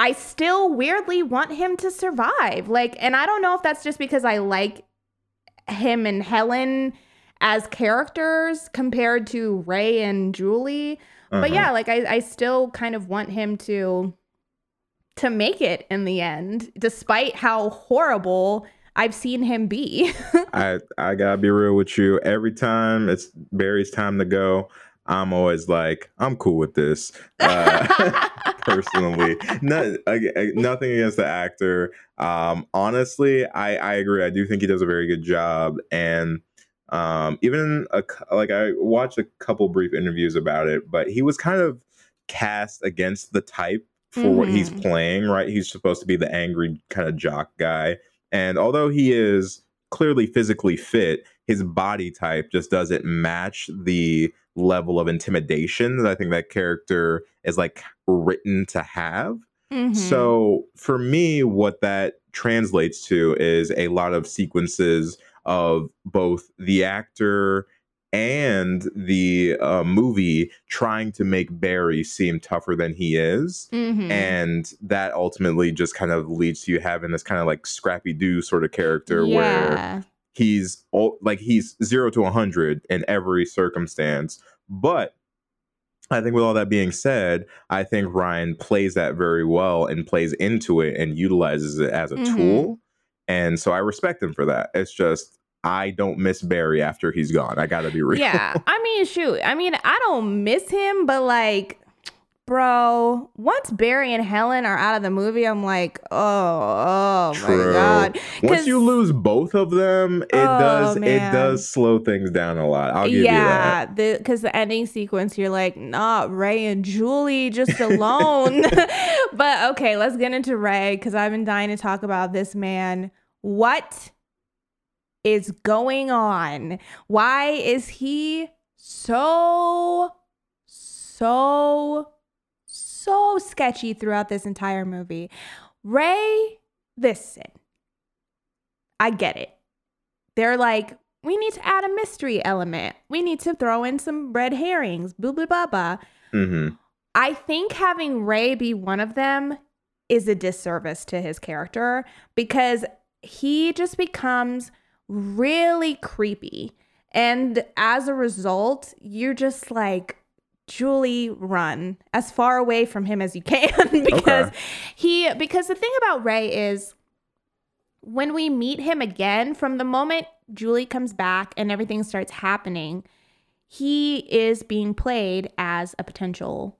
I still weirdly want him to survive. Like, and I don't know if that's just because I like him and Helen as characters compared to Ray and Julie. But Uh-huh. yeah, like I, I still kind of want him to to make it in the end, despite how horrible I've seen him be. (laughs) I I gotta be real with you. Every time it's Barry's time to go, I'm always like, I'm cool with this. Uh, (laughs) personally, no, nothing against the actor. Um, honestly, I I agree. I do think he does a very good job, and um, even a, like I watched a couple brief interviews about it, but he was kind of cast against the type for what he's Mhm. playing. Right, he's supposed to be the angry kind of jock guy, and although he is clearly physically fit, his body type just doesn't match the level of intimidation that I think that character is like written to have. Mhm. So for me, what that translates to is a lot of sequences of both the actor and the uh, movie trying to make Barry seem tougher than he is. Mhm. And that ultimately just kind of leads to you having this kind of like Scrappy-Doo sort of character where he's all, like he's zero to a hundred in every circumstance. But I think with all that being said, I think Ryan plays that very well and plays into it and utilizes it as a Mhm. tool. And so I respect him for that. It's just I don't miss Barry after he's gone. I gotta be real. Yeah. (laughs) I mean, shoot. I mean, I don't miss him, but like, bro, once Barry and Helen are out of the movie, I'm like, oh, oh True. my god. Once you lose both of them, it Oh, does it does slow things down a lot. I'll give you that. yeah, because the, ending sequence, you're like, not Ray and Julie just (laughs) alone. (laughs) but okay, let's get into Ray because I've been dying to talk about this man. What is going on? Why is he so, so, so sketchy throughout this entire movie? Ray, listen, I get it. They're like, we need to add a mystery element. We need to throw in some red herrings, blah, blah, blah, blah. Mm-hmm. I think having Ray be one of them is a disservice to his character because he just becomes really creepy. And as a result, you're just like, Julie, run as far away from him as you can (laughs) because Okay. he because the thing about Ray is when we meet him again, from the moment Julie comes back and everything starts happening, he is being played as a potential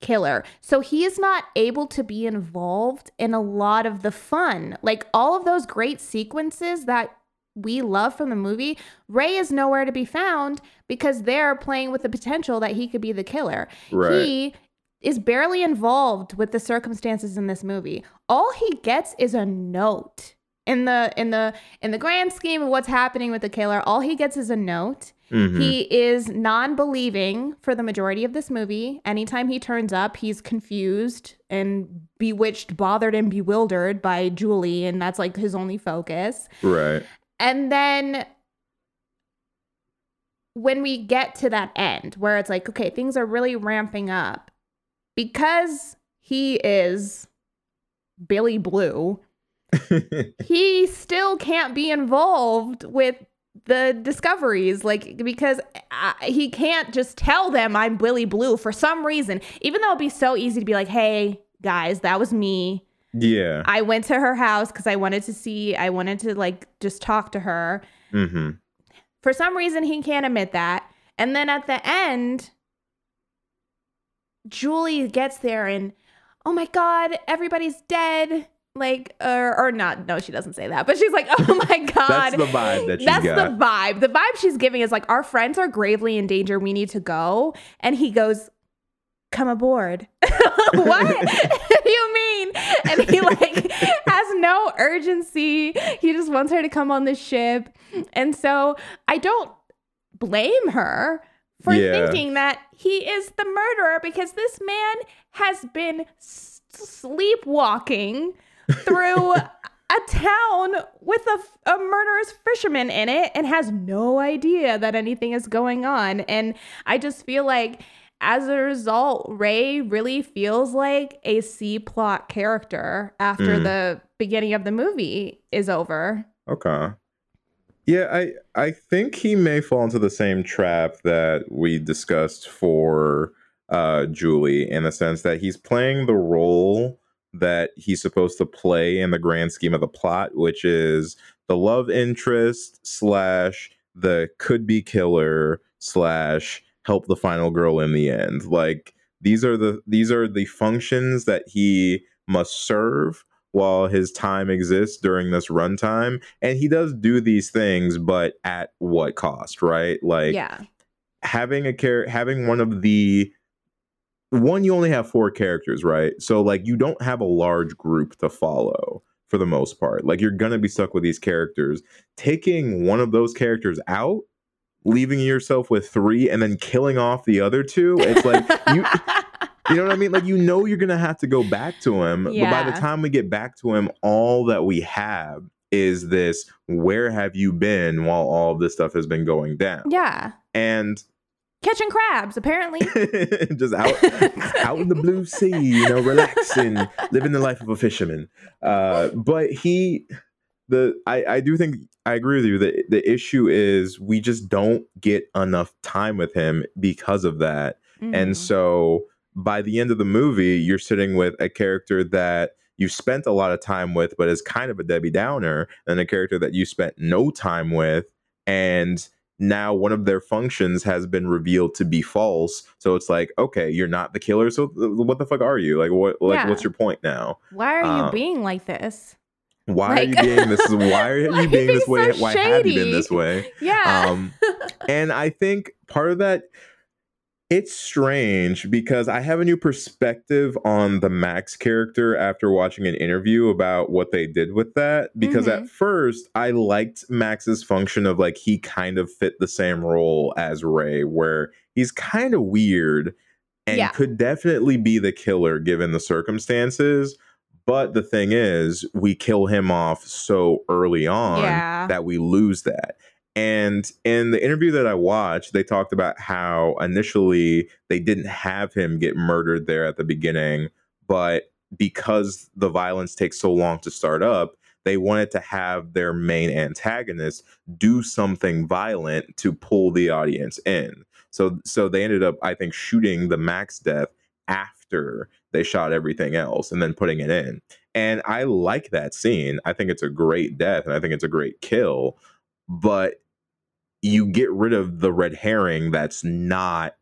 killer. So he is not able to be involved in a lot of the fun. Like all of those great sequences that we love from the movie, Ray is nowhere to be found because they're playing with the potential that he could be the killer. Right. He is barely involved with the circumstances in this movie. All he gets is a note. In the in the in the grand scheme of what's happening with the killer, all he gets is a note. Mhm. He is non-believing for the majority of this movie. Anytime he turns up, he's confused and bewitched, bothered and bewildered by Julie and that's like his only focus. Right. And then when we get to that end where it's like, okay, things are really ramping up because he is Billy Blue, (laughs) he still can't be involved with the discoveries like because uh, he can't just tell them I'm Billy Blue for some reason. Even though it'd be so easy to be like hey guys that was me yeah. I went to her house because I wanted to see, I wanted to like just talk to her. mm-hmm. For some reason, he can't admit that. And then at the end, Julie gets there and, oh my God, everybody's dead. Like, or, or not. No, she doesn't say that. But she's like, oh (laughs) my God. That's the vibe that she's That's got. the vibe. The vibe she's giving is like, our friends are gravely in danger. We need to go. And he goes, come aboard. (laughs) (laughs) (laughs) what do you mean? And he like has no urgency. He just wants her to come on the ship. And so I don't blame her for Yeah. thinking that he is the murderer because this man has been s- sleepwalking through a town with a, a murderous fisherman in it and has no idea that anything is going on. And I just feel like as a result, Ray really feels like a C plot character after Mm. the beginning of the movie is over. Okay. Yeah, I I think he may fall into the same trap that we discussed for uh Julie in the sense that he's playing the role that he's supposed to play in the grand scheme of the plot, which is the love interest slash the could be killer slash help the final girl in the end. Like these are the these are the functions that he must serve while his time exists during this runtime. And he does do these things but at what cost right? Like yeah. having a care having one of the one you only have four characters right? So like you don't have a large group to follow for the most part. Like you're gonna be stuck with these characters. Taking one of those characters out leaving yourself with three and then killing off the other two it's like you (laughs) you know what I mean? Like you know you're gonna have to go back to him, but by the time we get back to him, all that we have is this: where have you been while all of this stuff has been going down? yeah. And Catching crabs, apparently. (laughs) just out out in the blue (laughs) sea, you know, relaxing, living the life of a fisherman. Uh, but he, the I I do think I agree with you that the issue is we just don't get enough time with him because of that. Mhm. And so by the end of the movie, you're sitting with a character that you spent a lot of time with, but is kind of a Debbie Downer, and a character that you spent no time with. And now one of their functions has been revealed to be false. So it's like, okay, you're not the killer. So th- what the fuck are you? Like, what? Like, Yeah. what's your point now? Why are you uh, being like this? Why Like- are you being this? (laughs) Why are you being this way? so Why have you been this way? Yeah. Um, (laughs) and I think part of that, It's strange because I have a new perspective on the Max character after watching an interview about what they did with that. Because Mhm. at first, I liked Max's function of like he kind of fit the same role as Ray, where he's kind of weird and Yeah. could definitely be the killer given the circumstances. But the thing is, we kill him off so early on Yeah. that we lose that. And in the interview that I watched, they talked about how initially they didn't have him get murdered there at the beginning, but because the violence takes so long to start up, they wanted to have their main antagonist do something violent to pull the audience in. So so they ended up I think shooting the Max death after they shot everything else and then putting it in. And I like that scene. I think it's a great death and I think it's a great kill, but you get rid of the red herring that's not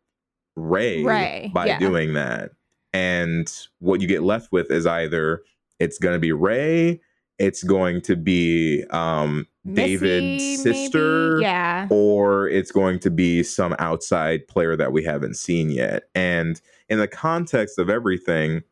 Ray, Ray, by yeah. doing that. And what you get left with is either it's going to be Ray, it's going to be um David's Missy, sister, maybe? Yeah. or it's going to be some outside player that we haven't seen yet. And in the context of everything,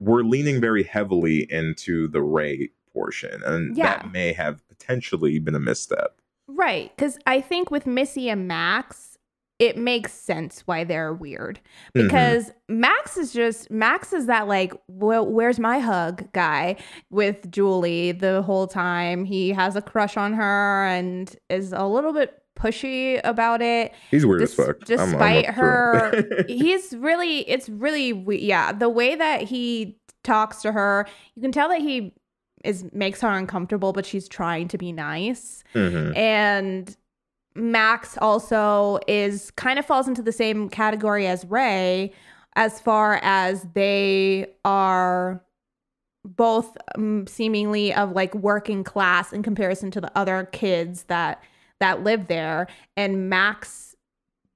we're leaning very heavily into the Ray portion, and Yeah. that may have potentially been a misstep. Right. Because I think with Missy and Max, it makes sense why they're weird. Mhm. Because Max is just, Max is that like, well, where's my hug guy with Julie the whole time. He has a crush on her and is a little bit pushy about it. He's weird Des- as fuck. I'm- I'm despite her, (laughs) he's really, it's really, we- yeah, the way that he talks to her, you can tell that he is makes her uncomfortable, but she's trying to be nice. Mhm. And Max also is kind of falls into the same category as Ray as far as they are both um, seemingly of like working class in comparison to the other kids that that live there and Max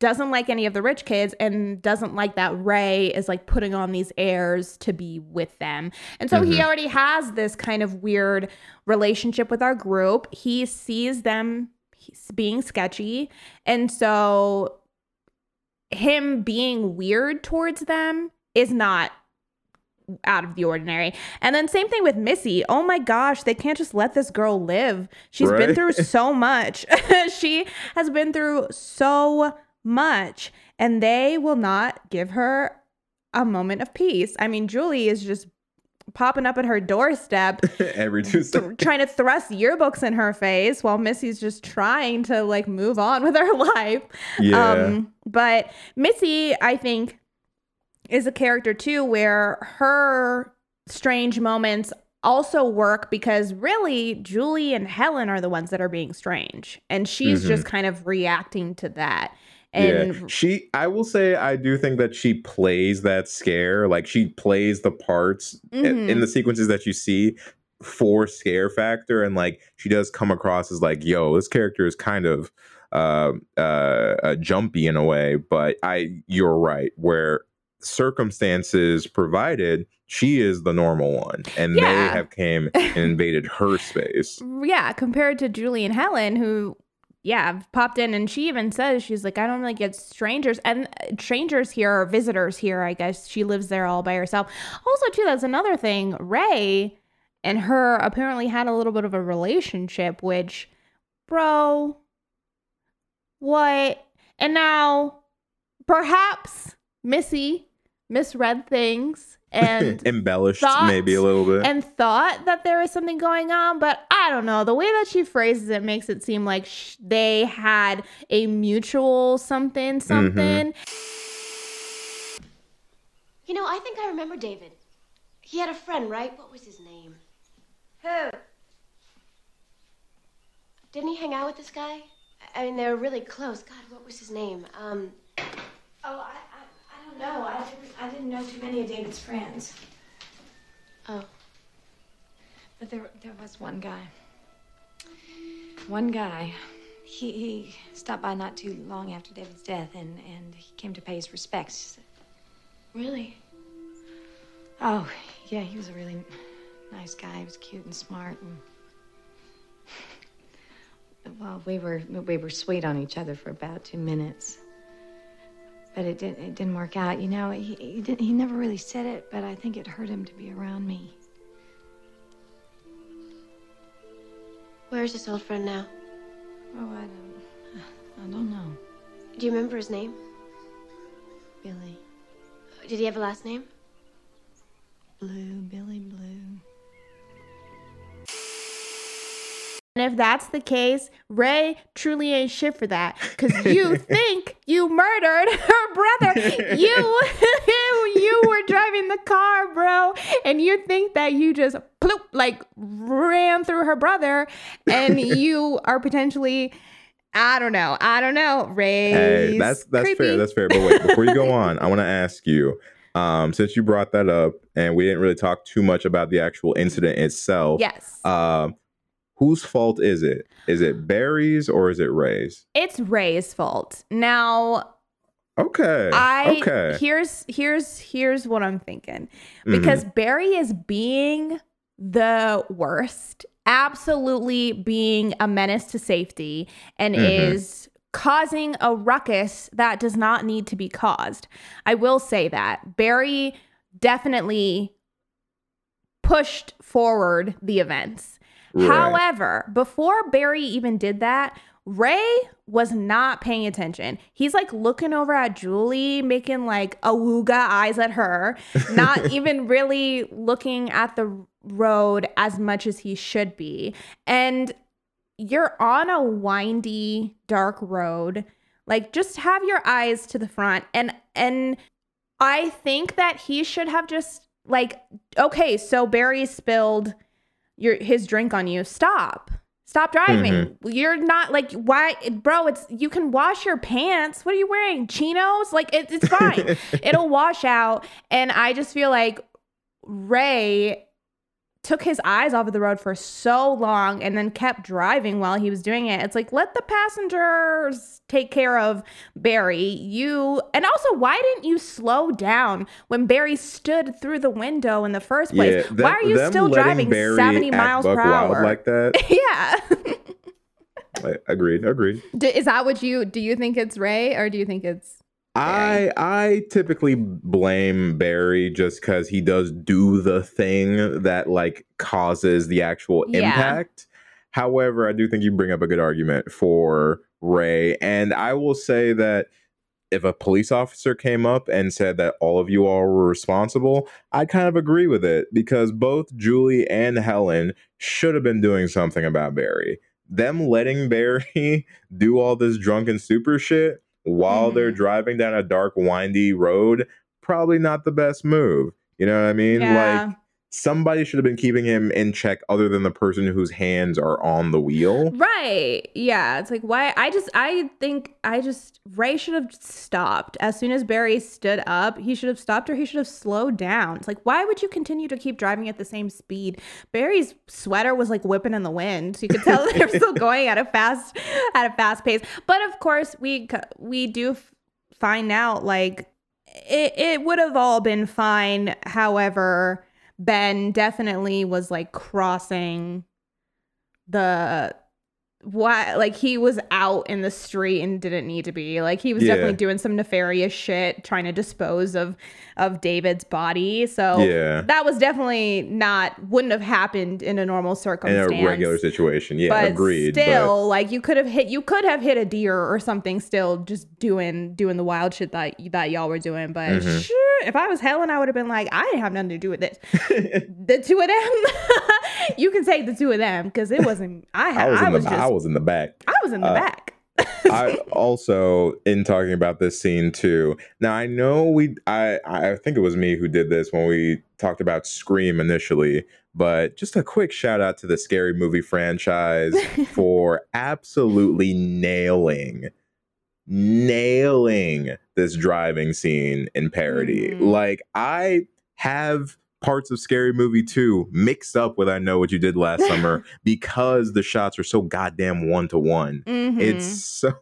doesn't like any of the rich kids and doesn't like that Ray is like putting on these airs to be with them. And so he Mhm. already has this kind of weird relationship with our group. He sees them he's being sketchy. And so him being weird towards them is not out of the ordinary. And then same thing with Missy. Oh my gosh, they can't just let this girl live. She's been through so (laughs) much. (laughs) she has been through so much and they will not give her a moment of peace. I mean, Julie is just popping up at her doorstep (laughs) Every Tuesday. th- (laughs) trying to thrust yearbooks in her face while Missy's just trying to like move on with her (laughs) life. Yeah. Um, but Missy, I think, is a character too where her strange moments also work because really Julie and Helen are the ones that are being strange. And she's Mhm. just kind of reacting to that. And yeah, she. I will say, I do think that she plays that scare. Like she plays the parts Mhm. in the sequences that you see for scare factor, and like she does come across as like, "Yo, this character is kind of uh, uh, uh, jumpy in a way." But I, you're right. Where circumstances provided, she is the normal one, and they have came (laughs) and invaded her space. yeah, compared to Julie and Helen, who, yeah, I've popped in, and she even says she's like, I don't really get strangers, and uh, strangers here are visitors here. I guess she lives there all by herself. Also, too, that's another thing. Ray and her apparently had a little bit of a relationship, which, bro, what? And now, perhaps Missy misread things (laughs) and Embellished, thought maybe a little bit. and thought that there was something going on, but I don't know. The way that she phrases it makes it seem like sh- they had a mutual something, something. You know, I think I remember David. He had a friend, right? What was his name? Who? Didn't he hang out with this guy? I- I mean, they were really close. God, what was his name? Um, Oh, I, I, I don't know. I didn't, I didn't know too many of David's friends. oh, But there, there was one guy. One guy. He, he stopped by not too long after David's death, and, and he came to pay his respects. really? Oh, yeah, he was a really nice guy. He was cute and smart, and (laughs) well, we were we were sweet on each other for about two minutes. But it didn't. It didn't work out. You know, he he, didn't, he never really said it, but I think it hurt him to be around me. Where's this old friend now? Oh, I don't. I don't know. Do you remember his name? Billy Did he have a last name? Blue, Billy Blue. And if that's the case, Ray truly ain't shit for that. Cause (laughs) you think you murdered her brother. You (laughs) you were driving the car, bro. And you think that you just ploop, like ran through her brother and (laughs) you are potentially I don't know. I don't know. Ray. Hey, that's that's creepy. fair. That's fair. But wait, before you go on, I want to ask you, um, since you brought that up, and we didn't really talk too much about the actual incident itself. Yes. Um, whose fault is it? Is it Barry's or is it Ray's? it's Ray's fault. Now Okay. I okay. here's here's here's what I'm thinking. Mhm. Because Barry is being the worst, absolutely being a menace to safety and Mhm. is causing a ruckus that does not need to be caused. I will say that. Barry definitely pushed forward the events. Right. However, before Barry even did that, Ray was not paying attention. He's like looking over at Julie, making like awooga eyes at her, (laughs) not even really looking at the road as much as he should be. And you're on a windy, dark road. Like just have your eyes to the front. And and I think that he should have just like okay, so Barry spilled your his drink on you. Stop. Stop driving. Mm-hmm. You're not like why bro, it's you can wash your pants. What are you wearing? Chinos? Like it, it's fine. (laughs) It'll wash out and I just feel like Ray took his eyes off of the road for so long and then kept driving while he was doing it. It's like let the passengers take care of Barry. You and also why didn't you slow down when Barry stood through the window in the first place? Yeah, why are you still driving Barry 70 miles per hour? like that? (laughs) yeah. I- agreed. Agreed. D- Is that what you do you think it's Ray or do you think it's I I typically blame Barry just because he does do the thing that like causes the actual Yeah. impact. However, I do think you bring up a good argument for Ray, and I will say that if a police officer came up and said that all of you all were responsible, I kind of agree with it because both Julie and Helen should have been doing something about Barry. Them letting Barry (laughs) do all this drunken super shit while they're Mhm. driving down a dark, windy road, probably not the best move. You know what I mean? Yeah. Like somebody should have been keeping him in check other than the person whose hands are on the wheel. Right. Yeah. It's like why I just I think I just Ray should have stopped. As soon as Barry stood up, he should have stopped or he should have slowed down. It's like why would you continue to keep driving at the same speed? Barry's sweater was like whipping in the wind. So you could tell they're still (laughs) going at a fast at a fast pace. But of course, we we do find out like it it would have all been fine. However, Ben definitely was like crossing the what like he was out in the street and didn't need to be like he was Yeah. definitely doing some nefarious shit trying to dispose of of david's body so Yeah. that was definitely not wouldn't have happened in a normal In circumstance a regular situation. Yeah, but agreed. still like you could have hit you could have hit a deer or something still just doing doing the wild shit that that y'all were doing but Mhm. sure if i was helen i would have been like i didn't have nothing to do with this (laughs) the two of them (laughs) you can take the two of them because it wasn't i I was i in was, the just I was in the back. i was in the uh, back (laughs) I also in talking about this scene too. Now I know we I I think it was me who did this when we talked about Scream initially, but just a quick shout out to the scary movie franchise (laughs) for absolutely nailing nailing this driving scene in parody. Mhm. Like I have parts of Scary Movie 2 mixed up with I Know What You Did Last (laughs) Summer because the shots are so goddamn one to one. It's so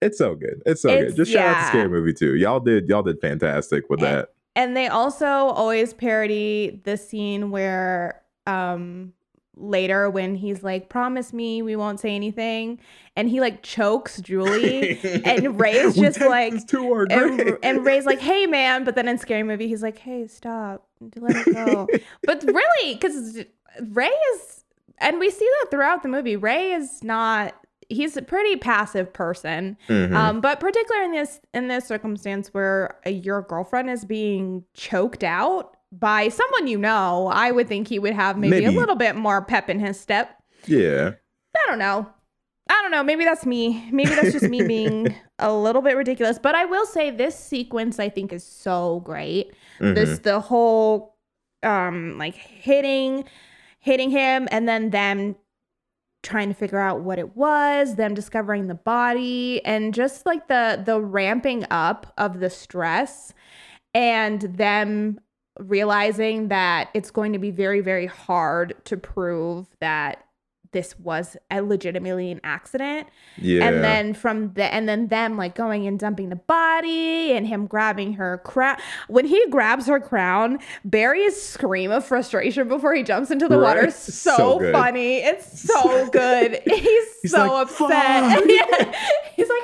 it's so good. It's so It's- good. Just shout out to. Scary Movie 2. Y'all did y'all did fantastic with And- that. and they also always parody the scene where um later when he's like, "Promise me we won't say anything," and he like chokes Julie, (laughs) and Ray's just like, this to our and, and Ray's like, "Hey man," but then in Scary Movie he's like, "Hey, stop, let it go." (laughs) but really, because Ray is, and we see that throughout the movie, Ray is not. He's a pretty passive person, Mhm. um, but particularly in this in this circumstance where your girlfriend is being choked out by someone you know, I would think he would have maybe, Maybe. a little bit more pep in his step. yeah. I don't know. I don't know. Maybe that's me. Maybe that's just me (laughs) being a little bit ridiculous. But I will say this sequence I think is so great. This the whole um like hitting hitting him and then them trying to figure out what it was, them discovering the body and just like the the ramping up of the stress and them realizing that it's going to be very very hard to prove that this was a legitimately an accident. Yeah. and then from the and then them like going and dumping the body and him grabbing her crown. When he grabs her crown barry's scream of frustration before he jumps into the water. Is so, So funny. It's so good. (laughs) He's, He's so like, upset. Yeah. (laughs) he's like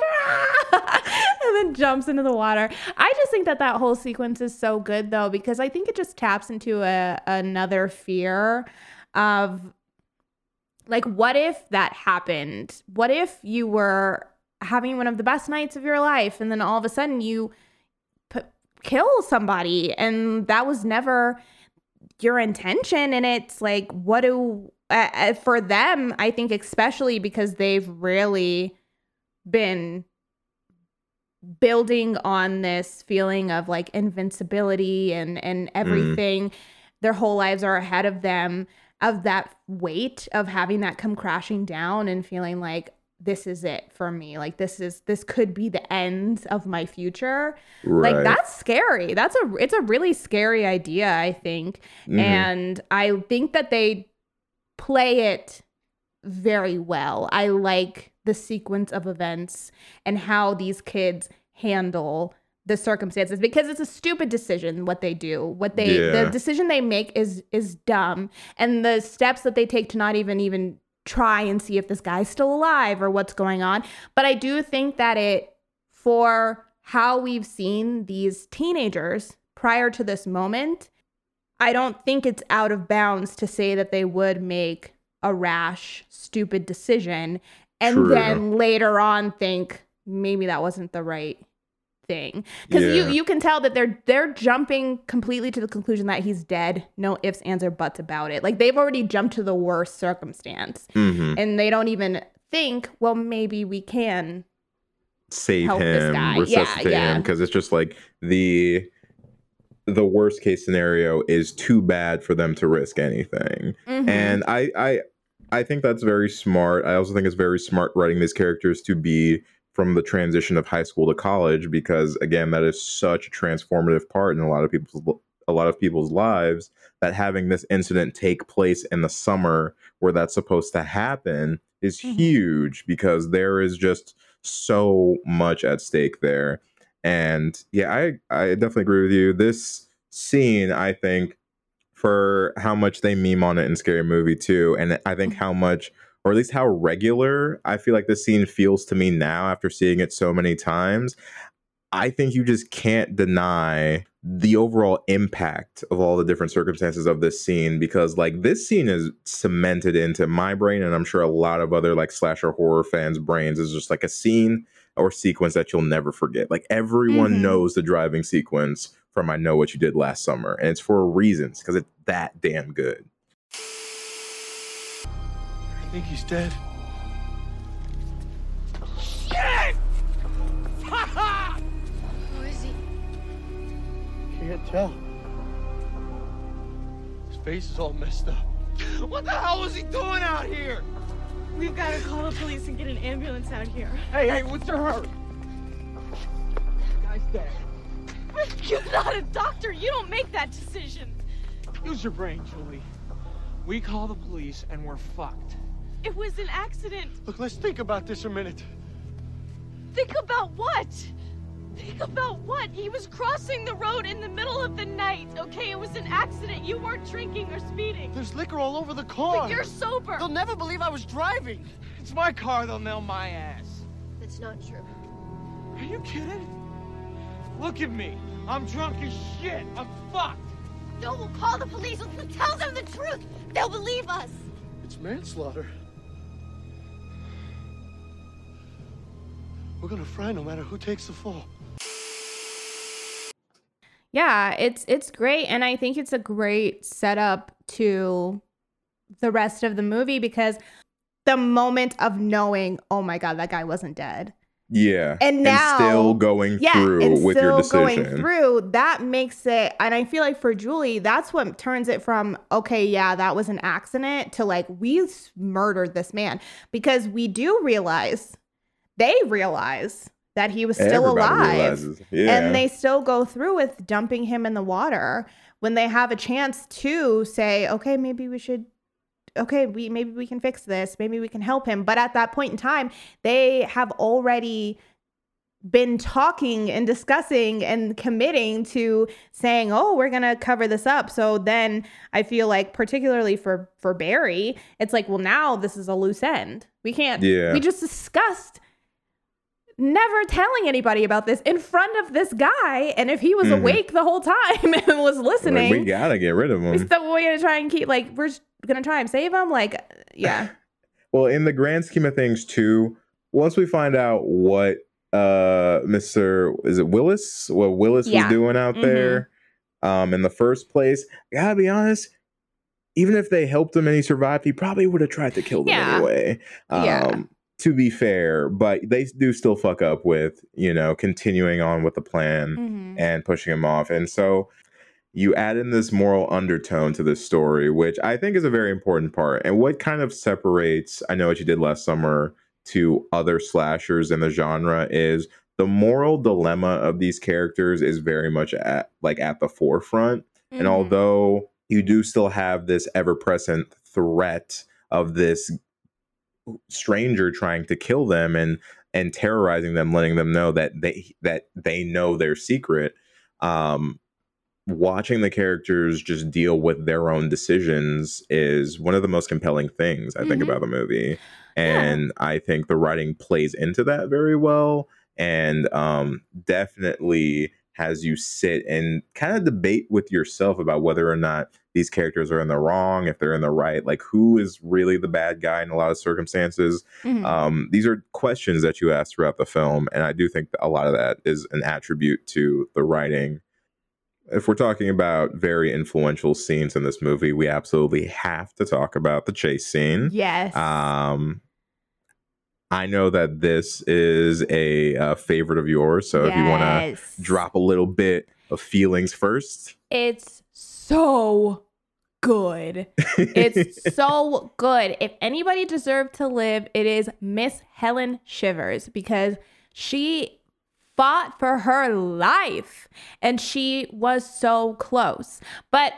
"Ah!" (laughs) jumps into the water. I just think that that whole sequence is so good though because i think it just taps into a another fear of like what if that happened? What if you were having one of the best nights of your life and then all of a sudden you kill somebody and that was never your intention and it's like what do uh, for them i think especially because they've really been building on this feeling of like invincibility and and everything their whole lives are ahead of them of that weight of having that come crashing down and feeling like this is it for me. Like this is this could be the end of my future. Right. like that's scary. That's a it's a really scary idea i think. Mhm. and i think that they play it very well. I like the sequence of events and how these kids handle the circumstances because it's a stupid decision what they do. What they Yeah. the decision they make is is dumb. And the steps that they take to not even even try and see if this guy's still alive or what's going on. But i do think that it for how we've seen these teenagers prior to this moment i don't think it's out of bounds to say that they would make a rash stupid decision and True. then later on think maybe that wasn't the right thing because Yeah. you you can tell that they're they're jumping completely to the conclusion that he's dead no ifs ands or buts about it like they've already jumped to the worst circumstance Mhm. and they don't even think well maybe we can save him, guy. Yeah, resuscitate yeah. him, because it's just like the the worst case scenario is too bad for them to risk anything. Mhm. And I I I think that's very smart. I also think it's very smart writing these characters to be from the transition of high school to college because again that is such a transformative part in a lot of people's a lot of people's lives that having this incident take place in the summer where that's supposed to happen is Mhm. huge because there is just so much at stake there. And yeah, I I definitely agree with you. This scene, I think, for how much they meme on it in Scary Movie too, and I think how much, or at least how regular, I feel like this scene feels to me now after seeing it so many times. I think you just can't deny the overall impact of all the different circumstances of this scene because like this scene is cemented into my brain and I'm sure a lot of other like slasher horror fans brains is just like a scene or sequence that you'll never forget. Like everyone Mhm. knows the driving sequence from I Know What You Did Last Summer and it's for reasons because it's that damn good. I think he's dead. Shit! Who is he? Can't tell. His face is all messed up. What the hell was he doing out here? We've got to call the police and get an ambulance out here. Hey, hey, what's the hurry? Guy's dead. (laughs) You're not a doctor. You don't make that decision. Use your brain, Julie. We call the police and we're fucked. It was an accident. Look, let's think about this a minute. Think about what? Think about what? He was crossing the road in the middle of the night, okay? It was an accident. You weren't drinking or speeding. There's liquor all over the car. But you're sober. They'll never believe I was driving. It's my car, they'll nail my ass. That's not true. Are you kidding? Look at me. I'm drunk as shit. I'm fucked. No, we'll call the police. We'll tell them the truth. They'll believe us. It's manslaughter. We're gonna fry no matter who takes the fall. Yeah, it's it's great and I think it's a great setup to the rest of the movie because the moment of knowing, oh my god, that guy wasn't dead. Yeah. And now still going yeah, through and with still your decision. going through, that makes it and I feel like for Julie, that's what turns it from okay, yeah, that was an accident to like we murdered this man because we do realize they realize that he was still Everybody alive. realizes. Yeah. And they still go through with dumping him in the water when they have a chance to say, okay, maybe we should okay, we maybe we can fix this, maybe we can help him. But at that point in time, they have already been talking and discussing and committing to saying, "Oh, we're going to cover this up." So then I feel like particularly for for Barry, it's like, "Well, now this is a loose end. We can't Yeah. we just discussed never telling anybody about this in front of this guy and if he was Mhm. awake the whole time (laughs) and was Like, listening we gotta get rid of him. so we're gonna try and keep like we're gonna try and save him like yeah (laughs) Well, in the grand scheme of things, too, once we find out what uh Mr. is it Willis? What Willis Yeah. was doing out Mhm. there um in the first place, I gotta be honest, even if they helped him and he survived, he probably would have tried to kill them Yeah. anyway. Um Yeah. to be fair, but they do still fuck up with, you know, continuing on with the plan Mhm. and pushing him off. And so you add in this moral undertone to this story, which I think is a very important part. And what kind of separates, I know what you did last summer, to other slashers in the genre is the moral dilemma of these characters is very much at like at the forefront. And Mhm. although you do still have this ever present threat of this stranger trying to kill them and and terrorizing them, letting them know that they that they know their secret. Um, watching the characters just deal with their own decisions is one of the most compelling things I think Mhm. about the movie, and I think the writing plays into that very well, and um, definitely has you sit and kind of debate with yourself about whether or not these characters are in the wrong, if they're in the right, like who is really the bad guy in a lot of circumstances. Mhm. Um, these are questions that you ask throughout the film, and I do think a lot of that is an attribute to the writing. If we're talking about very influential scenes in this movie, we absolutely have to talk about the chase scene. yes. Um, I know that this is a, uh favorite of yours, so if you want to drop a little bit of feelings first, it's so good. It's (laughs) so good. If anybody deserved to live it is miss helen shivers because she fought for her life and she was so close. But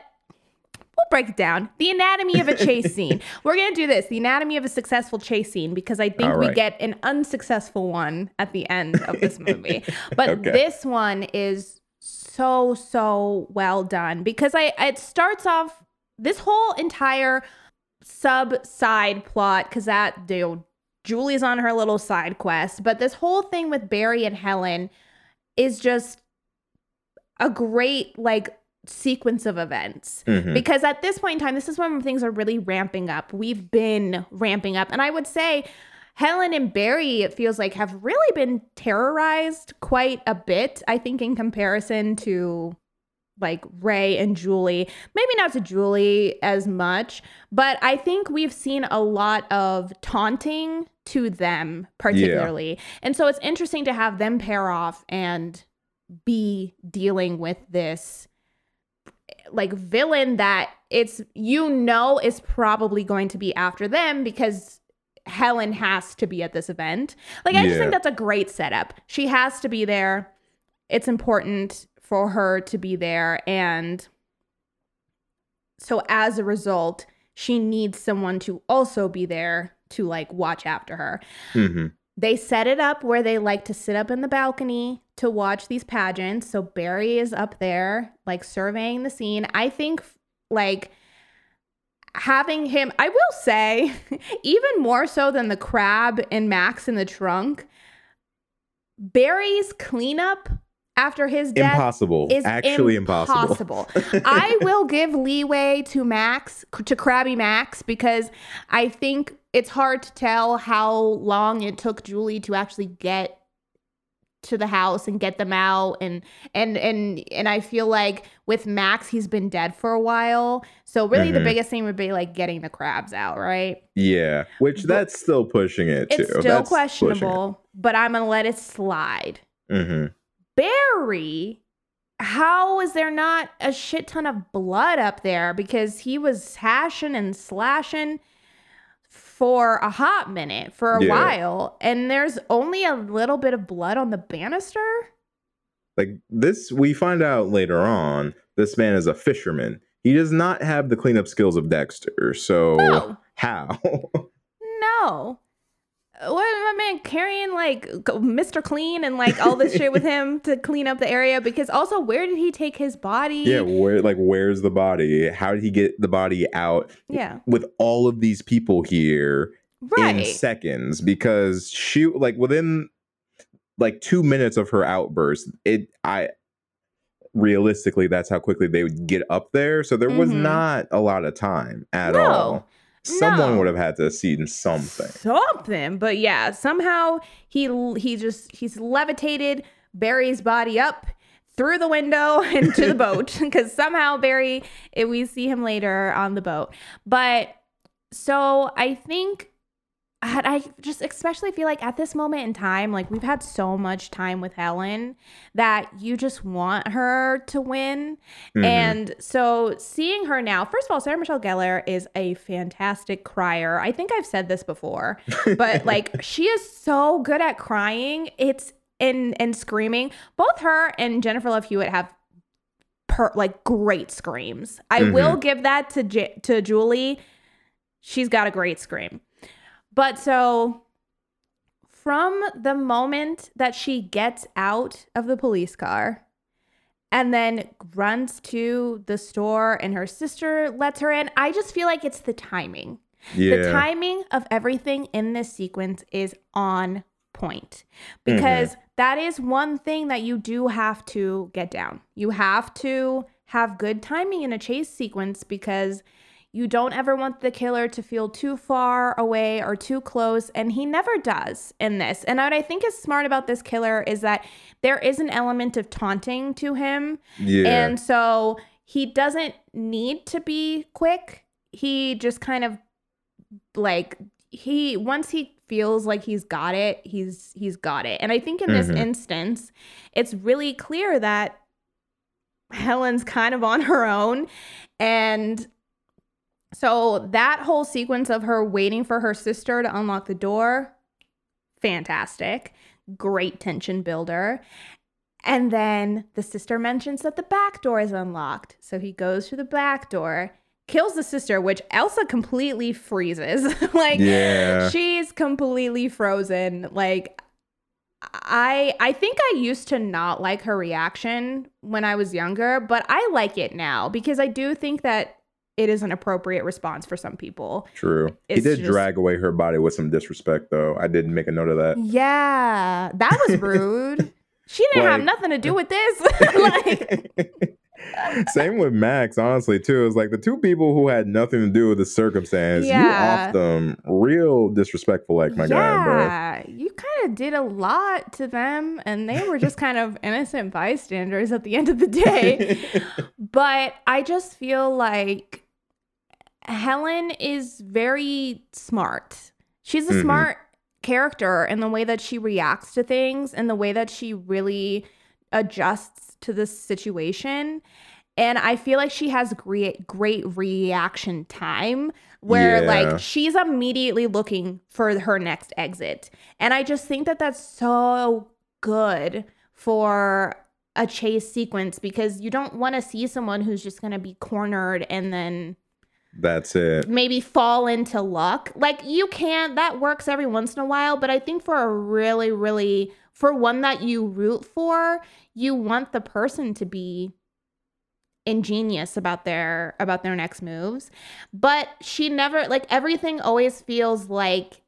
we'll break it down. The anatomy of a chase (laughs) scene. We're gonna do this the anatomy of a successful chase scene because i think All we get an unsuccessful one at the end of this (laughs) movie. But Okay. this one is so so well done because i it starts off this whole entire sub side plot because that know, julie's on her little side quest but this whole thing with barry and helen is just a great like sequence of events. Mhm. because at this point in time this is when things are really ramping up. We've been ramping up. And i would say helen and barry it feels like have really been terrorized quite a bit i think in comparison to like ray and julie maybe not to julie as much but i think we've seen a lot of taunting to them particularly and so it's interesting to have them pair off and be dealing with this like villain that it's you know is probably going to be after them because Helen has to be at this event. Like I just think that's a great setup. She has to be there. It's important for her to be there and so as a result, she needs someone to also be there to like watch after her. Mhm. they set it up where they like to sit up in the balcony to watch these pageants. So Barry is up there, like surveying the scene. I think, like, having him, I will say, (laughs) even more so than the crab and Max in the trunk, Barry's cleanup after his death Impossible. is Actually impossible. impossible. I (laughs) will give leeway to Max, to Krabby Max, because I think it's hard to tell how long it took Julie to actually get to the house and get them out and and and and I feel like with Max he's been dead for a while. So really the Mhm. biggest thing would be like getting the crabs out, right? Yeah, which But- that's still pushing it too. It's still questionable, but I'm going to let it slide. hmm Barry, how is there not a shit ton of blood up there? Because he was hashing and slashing for a hot minute, for a Yeah. while, and there's only a little bit of blood on the banister. Like this, we find out later on. This man is a fisherman. He does not have the cleanup skills of Dexter. So No. how? (laughs) No. What my man carrying like Mr. Clean and like all this shit with (laughs) him to clean up the area? Because also, where did he take his body? yeah, where like where's the body? How did he get the body out Yeah. with all of these people here in seconds? Because she like within like two minutes of her outburst, it I realistically that's how quickly they would get up there. So there was Mhm. not a lot of time at No. all. Someone No. would have had to have seen something. something but yeah somehow he he just he's levitated barry's body up through the window (laughs) into the boat (laughs) because somehow barry eh, we see him later on the boat but so i think I I just especially feel like at this moment in time, like we've had so much time with Helen that you just want her to win. Mhm. And so seeing her now, first of all, Sarah Michelle Gellar is a fantastic crier. I think I've said this before, but (laughs) like she is so good at crying. It's and and screaming. Both her and Jennifer Love Hewitt have per like great screams. I will give that to J- to Julie. She's got a great scream. But so from the moment that she gets out of the police car and then runs to the store and her sister lets her in, I just feel like it's the timing. yeah. The timing of everything in this sequence is on point mm-hmm. because that is one thing that you do have to get down. You have to have good timing in a chase sequence because you don't ever want the killer to feel too far away or too close, and he never does in this. And what I think is smart about this killer is that there is an element of taunting to him. yeah. And so he doesn't need to be quick. He just kind of like he once he feels like he's got it, he's he's got it. And I think in this Mhm. instance, it's really clear that Helen's kind of on her own and so that whole sequence of her waiting for her sister to unlock the door fantastic. Great tension builder. And then the sister mentions that the back door is unlocked. So he goes to the back door, kills the sister, which Elsa completely freezes. (laughs) like Yeah. she's completely frozen. Like I I think I used to not like her reaction when I was younger, but I like it now because I do think that it is an appropriate response for some people. True. He did just- drag away her body with some disrespect, though. I didn't make a note of that. Yeah, that was (laughs) rude. she didn't have nothing to do with this. (laughs) (laughs) like, Same with Max, honestly, too. It's like the two people who had nothing to do with the circumstance, Yeah. you off them real disrespectful, like my guy, bro. yeah, you kind of did a lot to them, and they were just kind of innocent bystanders at the end of the day. but I just feel like Helen is very smart. She's a Mhm. smart character in the way that she reacts to things and the way that she really adjusts to the situation. And I feel like she has great great reaction time where Yeah. like she's immediately looking for her next exit. And I just think that that's so good for a chase sequence because you don't want to see someone who's just going to be cornered and then That's it. maybe fall into luck. Like you can't. that works every once in a while, but I think for a really really for one that you root for, you want the person to be ingenious about their about their next moves. But she never like everything always feels like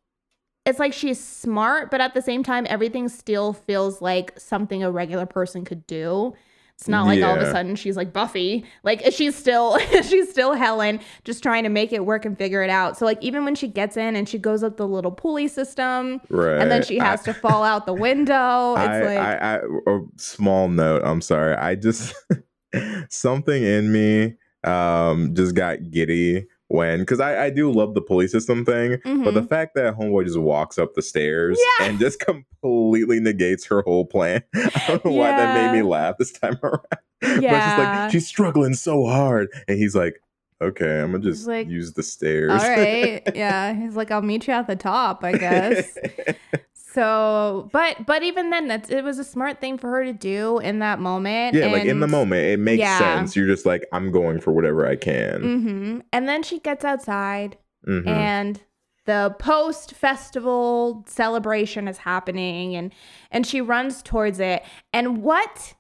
it's like she's smart, but at the same time everything still feels like something a regular person could do. It's not like all of a sudden she's like Buffy. Like she's still (laughs) she's still Helen, just trying to make it work and figure it out. So like even when she gets in and she goes up the little pulley system, Right. and then she has I- to fall out the window. (laughs) It's I, like I, I, a small note. I'm sorry. I just (laughs) something in me um just got giddy when because I, I do love the pulley system thing, but the Mhm. fact that homeboy just walks up the stairs Yeah. and just completely negates her whole plan. (laughs) I don't know why that made me laugh this time (laughs) around. But it's just Yeah. like she's struggling so hard, and he's like, "Okay, I'm gonna just like, use the stairs." all right. (laughs) Yeah. He's like, I'll meet you at the top, I guess. So, but but even then, that's it was a smart thing for her to do in that moment. yeah, like in the moment, it makes Yeah. sense. You're just like, I'm going for whatever I can. Mhm. And then she gets outside, Mhm. and the post festival celebration is happening, and and she runs towards it. And what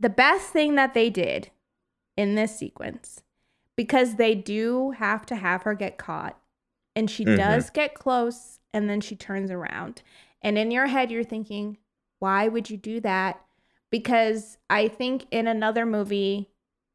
the best thing that they did in this sequence, because they do have to have her get caught, and she Mhm. does get close, and then she turns around. And in your head, you're thinking, why would you do that? Because I think in another movie,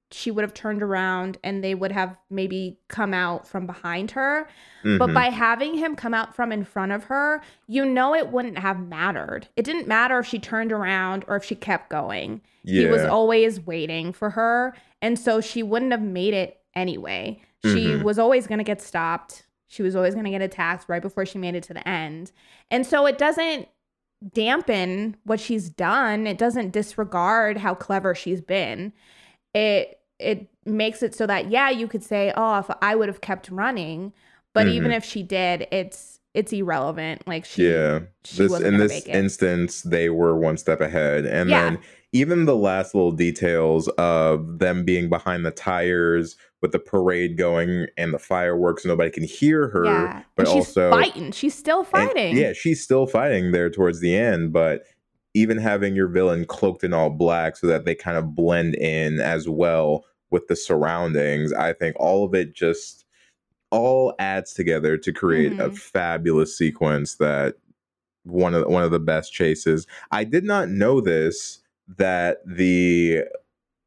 she would have turned around and they would have maybe come out from behind her. But Mhm. by having him come out from in front of her, you know it wouldn't have mattered. It didn't matter if she turned around or if she kept going. He was always waiting for her. And so she wouldn't have made it anyway. She Mhm. was always going to get stopped. She was always going to get attacked right before she made it to the end. And so it doesn't dampen what she's done. It doesn't disregard how clever she's been. It it makes it so that yeah, you could say, "Oh, if I would have kept running," but even Mhm. if she did, it's it's irrelevant. Like she yeah she this in this instance they were one step ahead and Yeah. then even the last little details of them being behind the tires with the parade going and the fireworks nobody can hear her yeah. but and she's also fighting. She's still and- fighting. yeah she's still fighting there towards the end but even having your villain cloaked in all black so that they kind of blend in as well with the surroundings i think all of it just all adds together to create a Mhm. fabulous sequence that one of one of the best chases i did not know this that the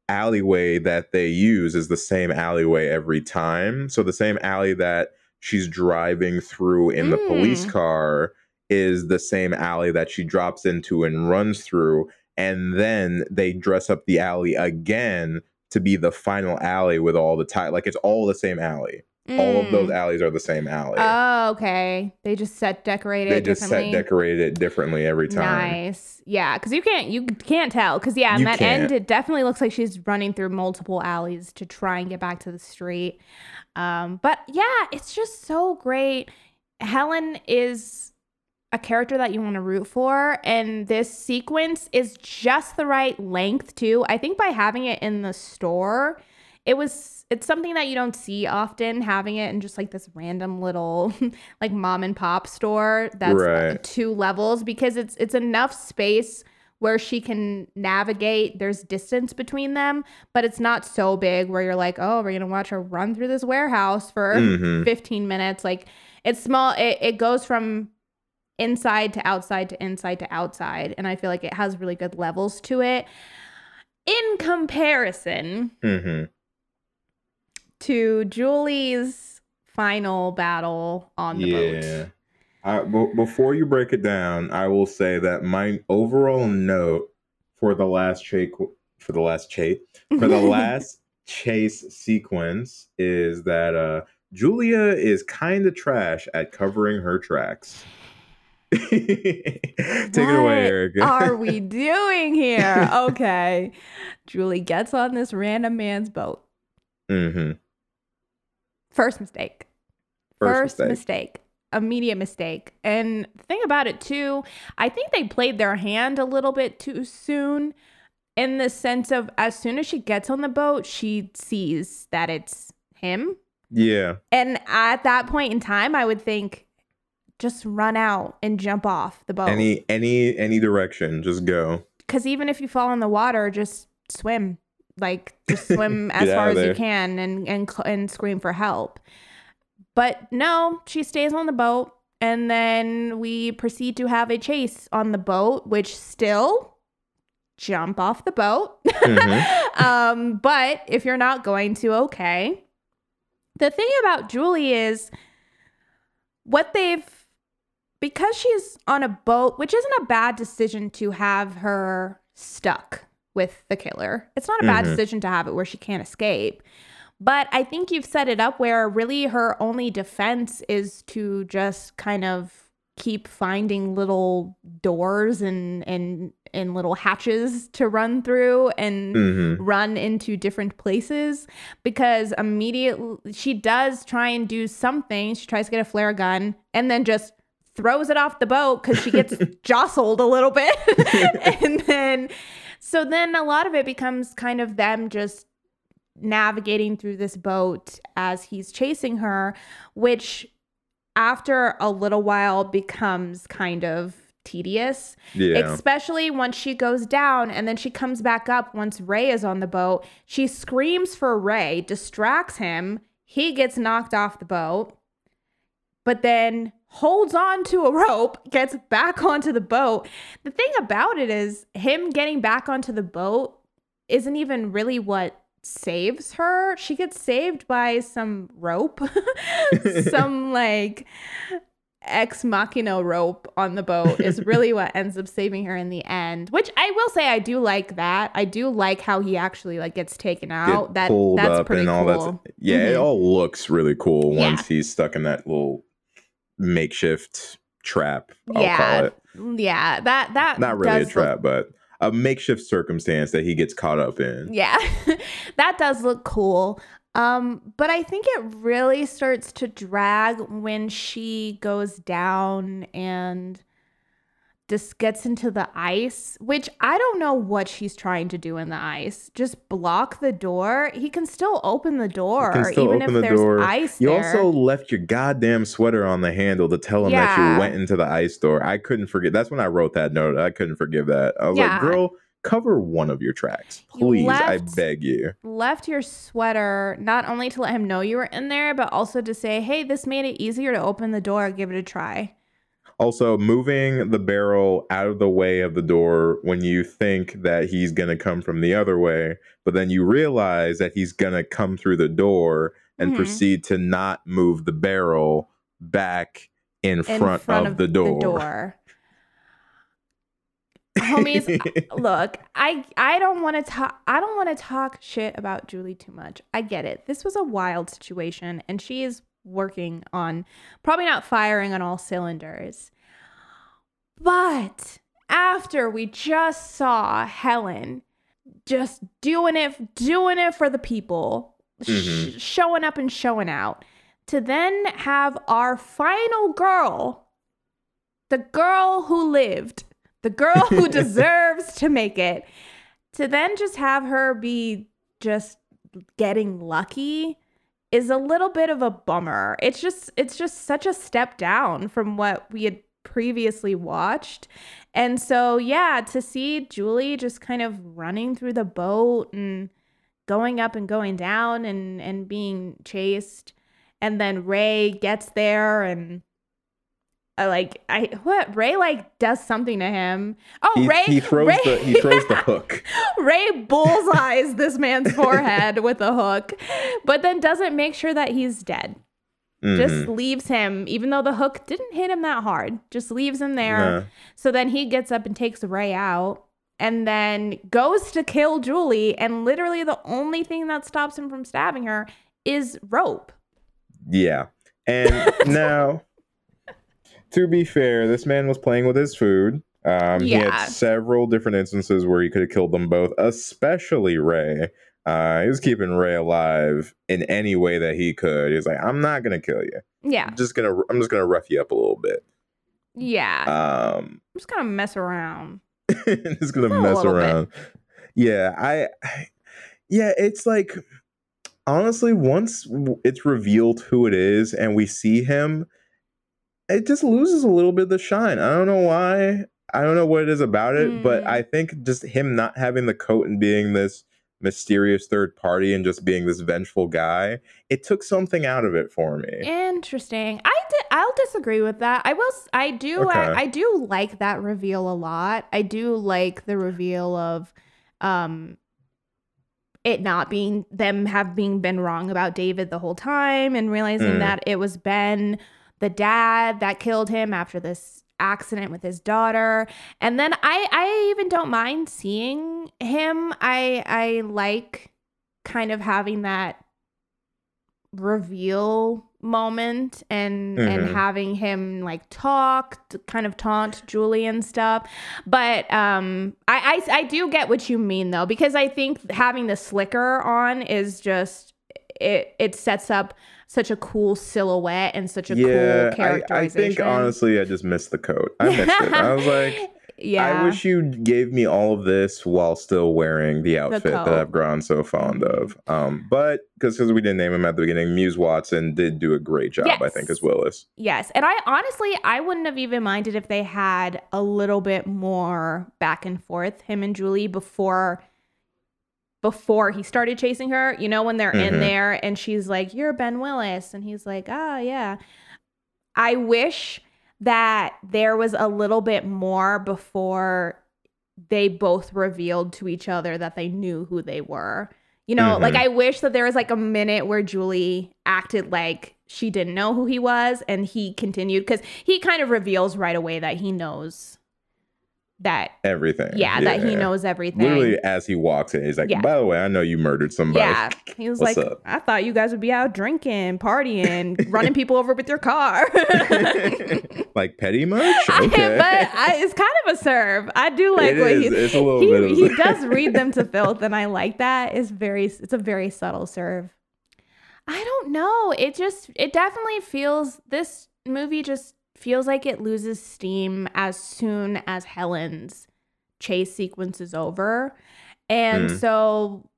alleyway that they use is the same alleyway every time so the same alley that she's driving through in the police Mm. car is the same alley that she drops into and runs through and then they dress up the alley again to be the final alley with all the tie like it's all the same alley all of those Mm. alleys are the same alley Oh, okay. They just set decorated they just set decorated it differently every time Nice. Yeah, because you can't you can't tell. Because yeah, in that end, can't. it definitely looks like she's running through multiple alleys to try and get back to the street. Um, but yeah, it's just so great. Helen is a character that you want to root for, and this sequence is just the right length too. I think by having it in the store, it was it's something that you don't see often having it in just like this random little (laughs) like mom and pop store that's Right. two levels because it's it's enough space where she can navigate there's distance between them but it's not so big where you're like oh we're gonna watch her run through this warehouse for Mhm. 15 minutes like it's small it, it goes from inside to outside to inside to outside and i feel like it has really good levels to it in comparison hmm to julie's final battle on the yeah boat I, b- before you break it down i will say that my overall note for the last chase for the last chase for the (laughs) last chase sequence is that uh julia is kind of trash at covering her tracks (laughs) take it away What erica are we (laughs) doing here? Okay. Julie gets on this random man's boat. hmm First mistake. First First, mistake. Immediate mistake. And the thing about it, too, I think they played their hand a little bit too soon in the sense of as soon as she gets on the boat, she sees that it's him Yeah. And at that point in time, I would think just run out and jump off the boat. Any any any direction, just go. Because even if you fall in the water, just swim. Like just (laughs) swim as far as you can and and and scream for help. But no, she stays on the boat, and then we proceed to have a chase on the boat, which still jump off the boat. Mhm. (laughs) um, but if you're not going to, okay. The thing about Julie is what they've because she's on a boat, which isn't a bad decision to have her stuck with the killer. It's not a bad Mhm. decision to have it where she can't escape. But I think you've set it up where really her only defense is to just kind of keep finding little doors and and and little hatches to run through and Mhm. run into different places because immediately she does try and do something. She tries to get a flare gun and then just throws it off the boat because she gets (laughs) jostled a little bit. (laughs) (laughs) and then, so then a lot of it becomes kind of them just navigating through this boat as he's chasing her, which after a little while becomes kind of tedious. Yeah. Especially once she goes down and then she comes back up once Ray is on the boat. She screams for Ray, distracts him. He gets knocked off the boat, but then holds on to a rope, gets back onto the boat. The thing about it is, him getting back onto the boat isn't even really what saves her. She gets saved by some rope, (laughs) some (laughs) like ex machina rope on the boat is (laughs) really what ends up saving her in the end. Which I will say I do like that. I do like how he actually like gets taken out. Get that that's up pretty and all cool. that. Yeah, it Mhm. all looks really cool Yeah. once he's stuck in that little makeshift trap. I'll yeah, call it. yeah. That that Not really a does look- trap, but a makeshift circumstance that he gets caught up in. Yeah, (laughs) that does look cool. Um, but I think it really starts to drag when she goes down and just gets into the ice, which I don't know what she's trying to do in the ice. Just block the door. He can still open the door, You can still even if the there's door. ice You there. also left your goddamn sweater on the handle to tell him that you went into the ice door. I couldn't forget. That's when I wrote that note. I couldn't forgive that. I was Yeah. like, girl, cover one of your tracks, You please. I beg you. left your sweater not only to let him know you were in there, but also to say, hey, this made it easier to open the door. Give it a try. Also, moving the barrel out of the way of the door when you think that he's going to come from the other way, but then you realize that he's going to come through the door and Mhm. proceed to not move the barrel back in in front, of, the door. Homies, (laughs) look, I I don't want to talk I don't want to talk shit about Julie too much. I get it. This was a wild situation and she is working on probably not firing on all cylinders. But after we just saw Helen just doing it doing it for the people, sh- Mhm. showing up and showing out to then have our final girl the girl who lived, the girl who (laughs) deserves to make it, to then just have her be just getting lucky is a little bit of a bummer. It's just it's just such a step down from what we had previously watched. And so yeah, to see Julie just kind of running through the boat and going up and going down and and being chased and then Ray gets there and uh, like I what Ray like does something to him. Oh, He, Ray he throws Ray, the he (laughs) throws the hook. Ray bullseyes this man's forehead with a hook, but then doesn't make sure that he's dead. Just Mhm. leaves him, even though the hook didn't hit him that hard. Just leaves him there. Nah. So then he gets up and takes Ray out and then goes to kill Julie. And literally the only thing that stops him from stabbing her is rope. Yeah. And (laughs) now, to be fair, this man was playing with his food. Um, He had several different instances where he could have killed them both, especially Ray. Uh, he was keeping Ray alive in any way that he could. He was like, "I'm not gonna kill you. Yeah. I'm just gonna, I'm just gonna rough you up a little bit. Yeah. Um, I'm just gonna mess around. (laughs) just gonna A mess little bit. around. Yeah, I, I, yeah, it's like honestly, once it's revealed who it is and we see him, it just loses a little bit of the shine. I don't know why. I don't know what it is about it, but Mm. I think just him not having the coat and being this mysterious third party and just being this vengeful guy, it took something out of it for me. Interesting. I I'll disagree with that. I will. I do. Okay. I, I do like that reveal a lot. I do like the reveal of, um, it not being them have being been wrong about David the whole time and realizing Mm. that it was Ben, the dad, that killed him after this accident with his daughter. And then I I even don't mind seeing him. I I like kind of having that reveal moment and and Mhm. having him like talk to kind of taunt Julie and stuff but um I, I I do get what you mean though because I think having the slicker on is just it it sets up such a cool silhouette and such a cool yeah, I, characterization I think honestly, I just missed the coat. I missed it. I was like, (laughs) yeah I wish you gave me all of this while still wearing the outfit that. I've grown so fond of. Um, but because we didn't name him at the beginning, Muse Watson did do a great job, I think, Yes. as Willis. Yes. And I honestly, I wouldn't have even minded if they had a little bit more back and forth, him and Julie, before before he started chasing her. You know, when they're Mhm. in there and she's like, You're Ben Willis. And he's like, Ah, yeah. I wish that there was a little bit more before they both revealed to each other that they knew who they were. You know, Mhm. like I wish that there was like a minute where Julie acted like she didn't know who he was and he continued because he kind of reveals right away that he knows that, Everything. yeah, that he knows everything. Literally, as he walks in, he's like, Yeah. by the way, I know you murdered somebody. Yeah. He was What's like, up? I thought you guys would be out drinking, partying, (laughs) running people over with your car. (laughs) like petty much? (laughs) I- but I, it's kind of a serve. I do like It what is. he, It's a little he, bit he does read them to filth, and I like that. It's very it's a very subtle serve. I don't know. It just it definitely feels this movie just feels like it loses steam as soon as Helen's chase sequence is over. And Mm. so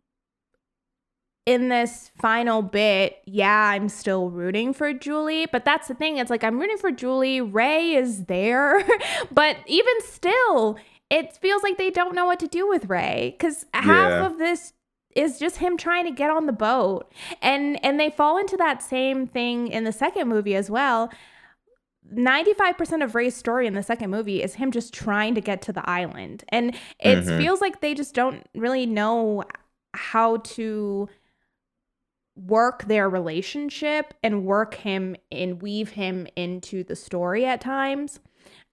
in this final bit, yeah, I'm still rooting for Julie, but that's the thing. It's like I'm rooting for Julie. Ray is there, (laughs) but even still, it feels like they don't know what to do with Ray because half Yeah. of this is just him trying to get on the boat, and and they fall into that same thing in the second movie as well. 95% of Ray's story in the second movie is him just trying to get to the island. And it Mhm. feels like they just don't really know how to work their relationship and work him and weave him into the story at times.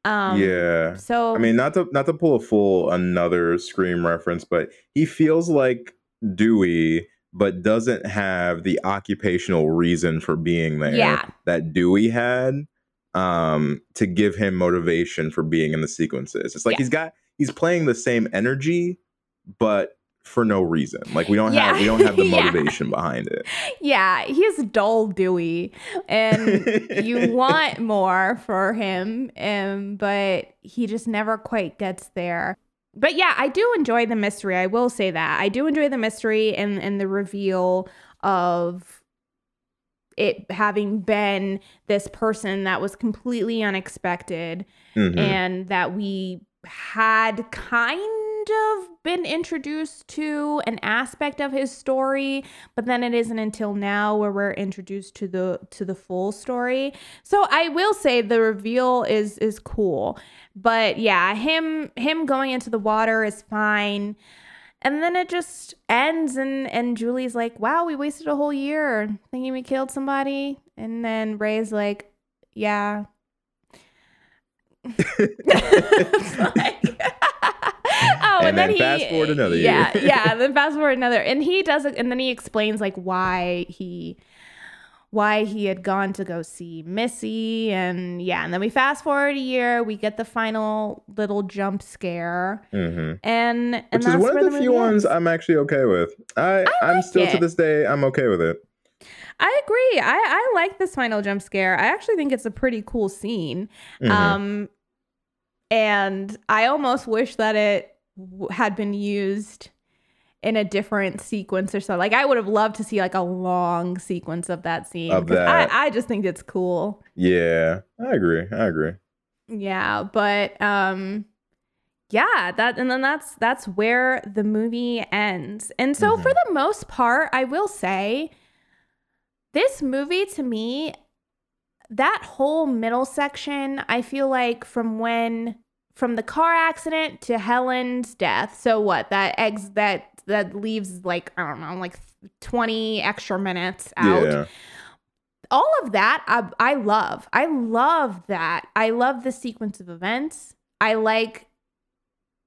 Um yeah. so I mean, not to not to pull a full another Scream reference, but he feels like Dewey, but doesn't have the occupational reason for being there Yeah. that Dewey had um, to give him motivation for being in the sequences. It's like Yeah. he's got he's playing the same energy, but for no reason. Like we don't Yeah. have we don't have the (laughs) Yeah. motivation behind it. yeah, he's dull Dewey, and (laughs) you want more for him, um, but he just never quite gets there. But yeah, I do enjoy the mystery. I will say that I do enjoy the mystery and and the reveal of it having been this person that was completely unexpected Mhm. and that we had kind of been introduced to an aspect of his story but then it isn't until now where we're introduced to the to the full story so i will say the reveal is is cool but yeah him him going into the water is fine and then it just ends and and julie's like wow we wasted a whole year thinking we killed somebody and then ray's like yeah like- (laughs) oh, And then fast forward another year. yeah, yeah. Then fast forward another, and he does it, and then he explains like why he, why he had gone to go see Missy, and yeah, and then we fast forward a year, we get the final little jump scare, Mhm. and and Which is one of the the few ones. I'm actually okay with. I, I'm like still to this day I'm okay with it. I agree. I I like this final jump scare. I actually think it's a pretty cool scene. Mhm. Um, and I almost wish that it w- had been used in a different sequence or so. Like I would have loved to see like a long sequence of that scene. Of that. I, I just think it's cool. Yeah, I agree. I agree. Yeah, but um yeah, that and then that's that's where the movie ends. And so for the most part, I will say this movie to me that whole middle section, I feel like from when from the car accident to Helen's death. So what? That eggs that that leaves like I don't know, like 20 extra minutes out. Yeah. all of that I, I love. I love that. I love the sequence of events. I like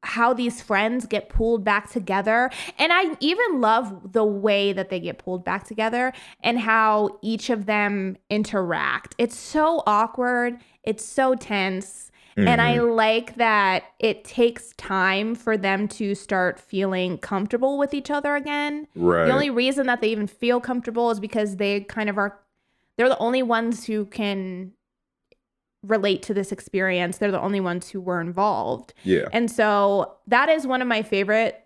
how these friends get pulled back together. And i even love the way that they get pulled back together and how each of them interact. It's so awkward. It's so tense and I like that it takes time for them to start feeling comfortable with each other again. Right. The only reason that they even feel comfortable is because they kind of are they're the only ones who can relate to this experience. They're the only ones who were involved. Yeah. And so that is one of my favorite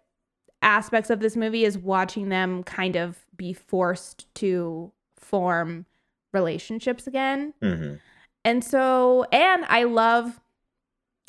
aspects of this movie is watching them kind of be forced to form relationships again. hmm And so, and I love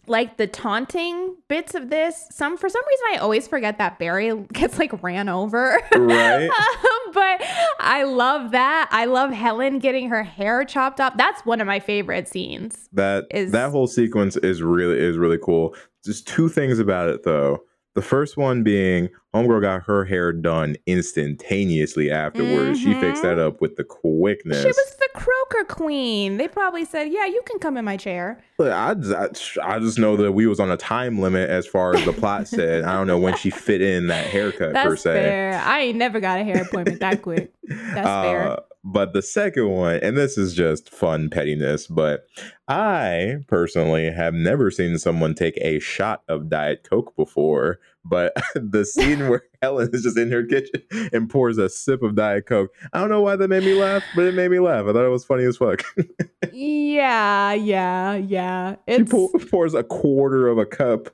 like the taunting bits of this. Some for some reason I always forget that Barry (laughs) gets like ran over. Right. (laughs) Um, but I love that. I love Helen getting her hair chopped up. That's one of my favorite scenes. That Is- that whole sequence is really is really cool. Just two things about it though. The first one being Homegirl got her hair done instantaneously afterwards. She fixed that up with the quickness. She was the Croaker Queen. They probably said, "Yeah, you can come in my chair." Look, I just, I, I just know that we was on a time limit as far as the plot said. I don't know when she fit in that haircut per se. fair. I ain't never got a hair appointment that quick. (laughs) That's fair. Uh, but the second one, and this is just fun pettiness, but I personally have never seen someone take a shot of Diet Coke before. But (laughs) the scene where (laughs) Helen is just in her kitchen and pours a sip of Diet Coke, I don't know why that made me laugh, but it made me laugh. I thought it was funny as fuck. (laughs) Yeah, yeah, yeah. she pour, pours a quarter of a cup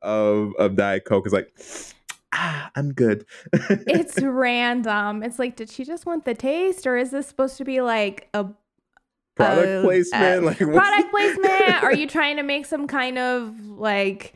of, of Diet Coke. It's like, (sniffs) ah, I'm good. it's random. It's like, did she just want the taste, or is this supposed to be like a Product uh, placement? uh, like what's- product placement? Are you trying to make some kind of like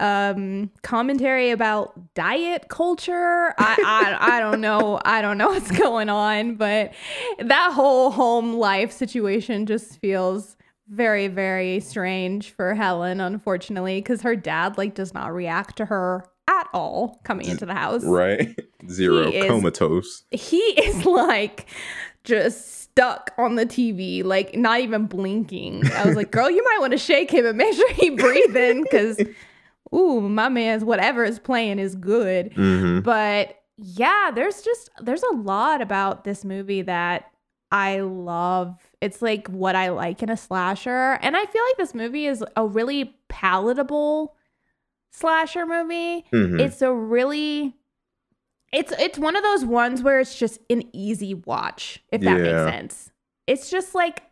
um commentary about diet culture? I, I I don't know. I don't know what's going on, but that whole home life situation just feels very very strange for Helen unfortunately because her dad like does not react to her at all coming into the house right? Zero He is- comatose. he is like just stuck on the TV, like not even blinking. I was like, girl, you might want to shake him and make sure he breathing because, ooh, my man's whatever is playing is good. hmm But yeah, there's just there's a lot about this movie that I love. It's like what I like in a slasher, and I feel like this movie is a really palatable slasher movie hmm it's a really it's it's one of those ones where it's just an easy watch if that Yeah. makes sense it's just like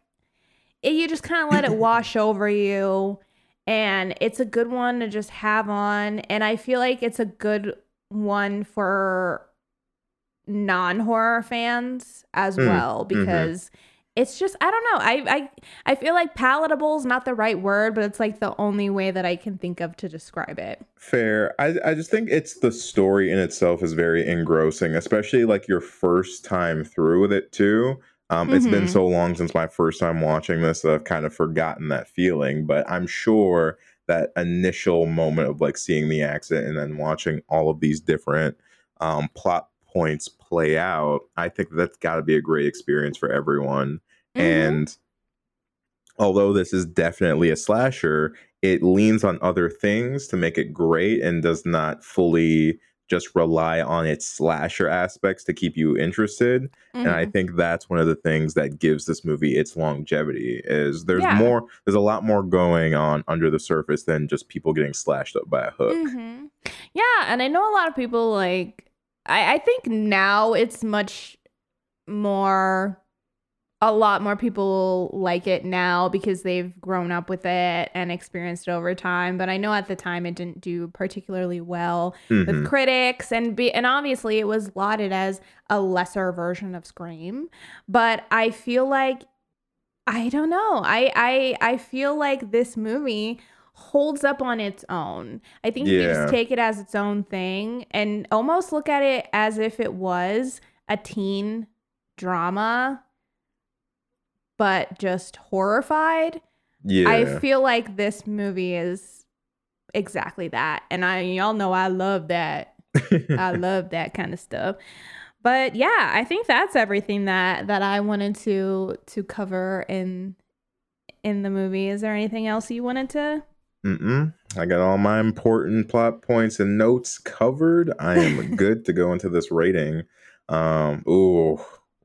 it, you just kind of let it wash over you and it's a good one to just have on and i feel like it's a good one for non-horror fans as Mm, well because it's just i don't know I, I i feel like palatable is not the right word but it's like the only way that i can think of to describe it Fair. I, I just think it's the story in itself is very engrossing, especially like your first time through with it too. Um, It's been Mhm. so long since my first time watching this that I've kind of forgotten that feeling, but I'm sure that initial moment of like seeing the accident and then watching all of these different um, plot points play out, I think that's got to be a great experience for everyone. Mhm. And although this is definitely a slasher, it leans on other things to make it great and does not fully just rely on its slasher aspects to keep you interested. And I Mhm. think that's one of the things that gives this movie its longevity is there's Yeah. more there's a lot more going on under the surface than just people getting slashed up by a hook. Mhm. Yeah, and I know a lot of people like I, I think now it's much more a lot more people like it now because they've grown up with it and experienced it over time. But I know at the time it didn't do particularly well Mhm. with critics and be and obviously it was lauded as a lesser version of Scream. But I feel like I don't know. I I I feel like this movie holds up on its own. I think you Yeah. just take it as its own thing and almost look at it as if it was a teen drama but just horrified. Yeah. I feel like this movie is exactly that. And I y'all know I love that. I (laughs) love that kind of stuff. But yeah, I think that's everything that that I wanted to to cover in in the movie. Is there anything else you wanted to? Mm-mm. I got all my important plot points and notes covered. I am good to go into this rating. Um, ooh,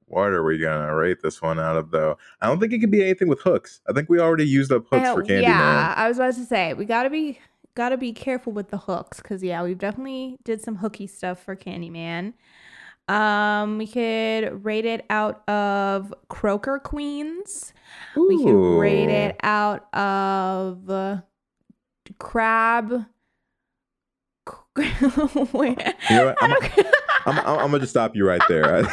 what are we gonna rate this one out of though? I don't think it could be anything with hooks. I think we already used up hooks for Candyman. yeah, I was about to say we gotta be gotta be careful with the hooks because yeah, we've definitely did some hooky stuff for Candyman. Um, we could rate it out of Croaker Queens. We could rate it out of uh, Crab. Wait, (laughs) You know what? I I'm, don't- (laughs) I'm, I'm, I'm gonna just stop you right there. (laughs)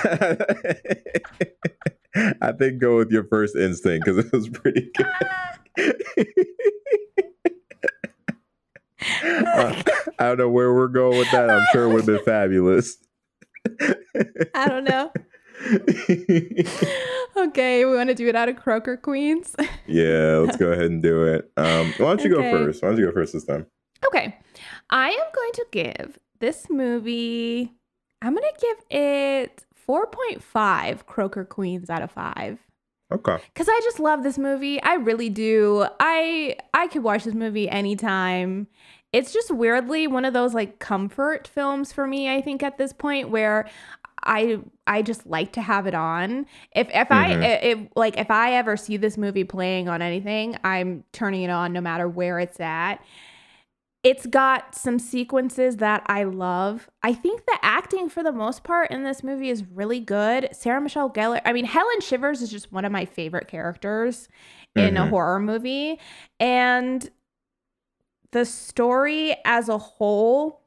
I think go with your first instinct because it was pretty good. (laughs) Uh, I don't know where we're going with that. I'm sure it would have been fabulous. I don't know. (laughs) Okay, we want to do it out of Croaker Queens. yeah, let's go ahead and do it. Um, why don't you Okay. go first? Why don't you go first this time? Okay. I am going to give this movie, I'm to give it 4.5 Croaker Queens out of 5. Okay. Cuz I just love this movie. I really do. I I could watch this movie anytime. It's just weirdly one of those like comfort films for me, I think at this point where I I just like to have it on. If if I Mhm. if like if I ever see this movie playing on anything, I'm turning it on no matter where it's at. It's got some sequences that I love. I think the acting for the most part in this movie is really good. Sarah Michelle Gellar, I mean Helen Shivers is just one of my favorite characters in a Mhm. horror movie and the story as a whole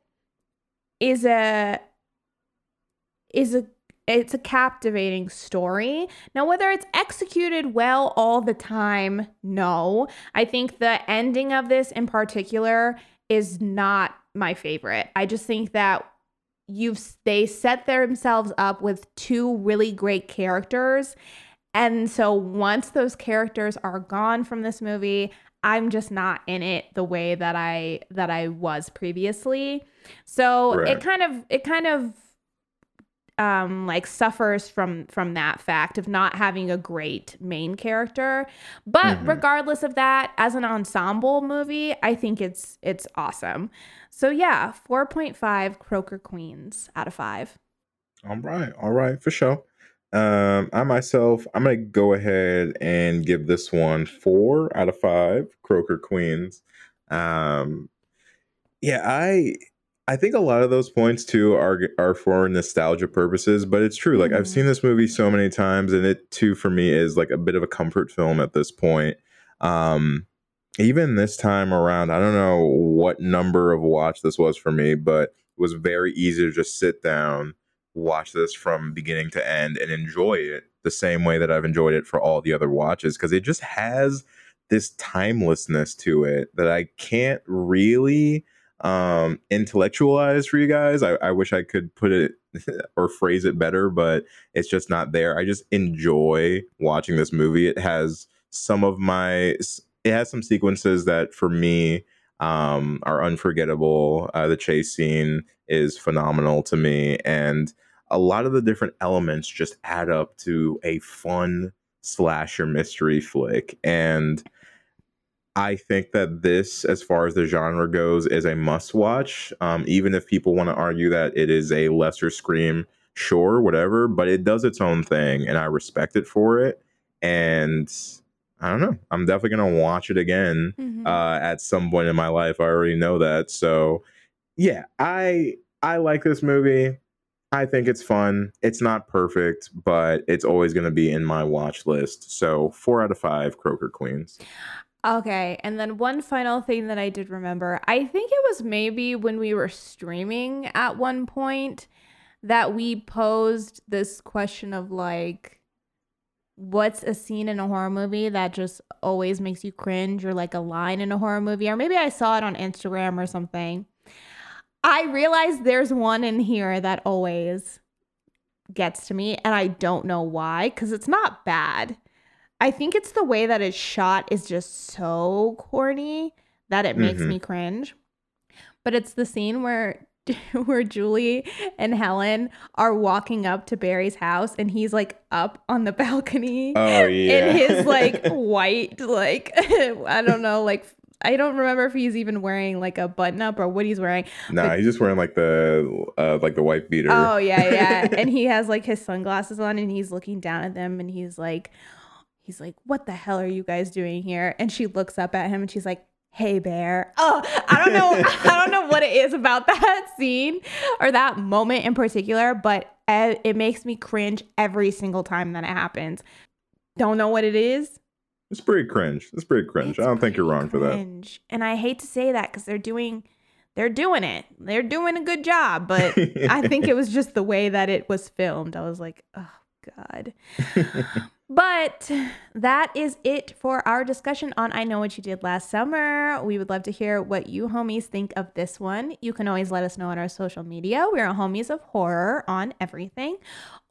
is a is a it's a captivating story. Now whether it's executed well all the time, no. I think the ending of this in particular is not my favorite. I just think that you've they set themselves up with two really great characters and so once those characters are gone from this movie, I'm just not in it the way that I that I was previously. So Right. it kind of it kind of um like suffers from from that fact of not having a great main character. But Mhm. regardless of that, as an ensemble movie, I think it's it's awesome. So yeah, 4.5 Croaker Queens out of 5. All right, all right, for sure. Um, I myself, I'm gonna go ahead and give this one four out of five Croaker Queens. Um, yeah, I I think a lot of those points too are are for nostalgia purposes, but it's true. Like I've Mhm. seen this movie so many times, and it too for me is like a bit of a comfort film at this point. Um, even this time around, I don't know what number of watch this was for me, but it was very easy to just sit down, watch this from beginning to end, and enjoy it the same way that I've enjoyed it for all the other watches because it just has this timelessness to it that I can't really um intellectualize for you guys. I, I wish I could put it (laughs) or phrase it better, but it's just not there. I just enjoy watching this movie. It has some of my it has some sequences that for me um are unforgettable. Uh, the chase scene is phenomenal to me and a lot of the different elements just add up to a fun slasher mystery flick and I think that this, as far as the genre goes, is a must watch. Um, even if people want to argue that it is a lesser scream, sure, whatever, but it does its own thing and I respect it for it. And I don't know, I'm definitely going to watch it again Mhm. uh, at some point in my life. I already know that. So, yeah, I I like this movie. I think it's fun. It's not perfect, but it's always going to be in my watch list. So, four out of five Croaker Queens. Okay, and then one final thing that I did remember. I think it was maybe when we were streaming at one point that we posed this question of like what's a scene in a horror movie that just always makes you cringe or like a line in a horror movie or maybe I saw it on Instagram or something. I realized there's one in here that always gets to me and I don't know why cuz it's not bad. I think it's the way that it's shot is just so corny that it makes Mhm. me cringe. But it's the scene where (laughs) where Julie and Helen are walking up to Barry's house and he's like up on the (laughs) balcony Oh, yeah. in his like (laughs) white like I don't know like I don't remember if he's even wearing like a button up or what he's wearing. Nah, he's just wearing like the uh, like the white beater. Oh yeah, yeah. and he has like his sunglasses on and he's looking down at them and he's like he's like, What the hell are you guys doing here? And she looks up at him and she's like, Hey bear. Oh, I don't know. (laughs) I don't know what it is about that scene or that moment in particular, but it makes me cringe every single time that it happens. Don't know what it is. It's pretty cringe. It's pretty cringe. It's I don't think you're wrong for that. cringe. And I hate to say that because they're doing they're doing it. They're doing a good job, but I think it (laughs) was just the way that it was filmed. I was like, oh God. (laughs) But that is it for our discussion on I Know What You Did Last Summer. We would love to hear what you homies think of this one. You can always let us know on our social media. We're homies of horror on everything.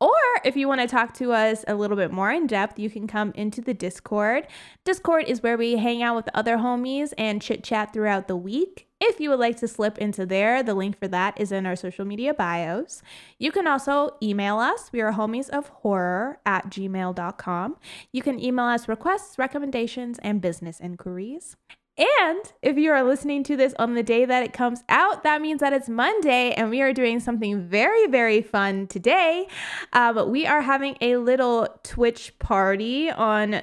Or if you want to talk to us a little bit more in depth, you can come into the Discord. Discord is where we hang out with other homies and chit chat throughout the week. If you would like to slip into there, the link for that is in our social media bios. You can also email us. We are homies of horror at gmail.com. You can email us requests, recommendations, and business inquiries. And if you are listening to this on the day that it comes out, that means that it's Monday and we are doing something very, very fun today. Um, we are having a little Twitch party on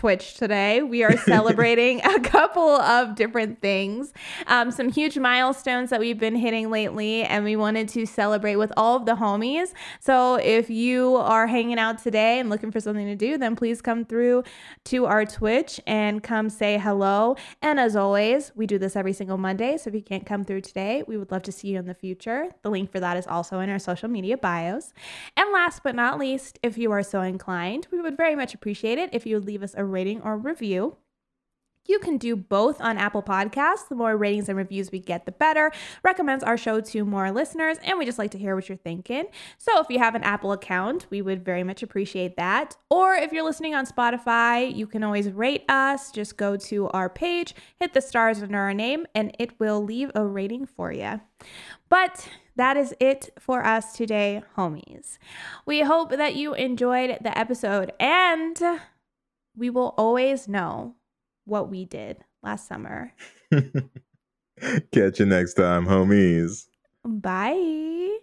Twitch today. We are (laughs) celebrating a couple of different things, um, some huge milestones that we've been hitting lately, and we wanted to celebrate with all of the homies. So if you are hanging out today and looking for something to do, then please come through to our Twitch and come say hello. And as always, we do this every single Monday. So if you can't come through today, we would love to see you in the future. The link for that is also in our social media bios. And last but not least, if you are so inclined, we would very much appreciate it if you would leave us a rating or review. You can do both on Apple Podcasts. The more ratings and reviews we get, the better. Recommends our show to more listeners, and we just like to hear what you're thinking. So if you have an Apple account, we would very much appreciate that. Or if you're listening on Spotify, you can always rate us. Just go to our page, hit the stars under our name, and it will leave a rating for you. But that is it for us today, homies. We hope that you enjoyed the episode, and we will always know what we did last summer. (laughs) Catch you next time, homies. Bye.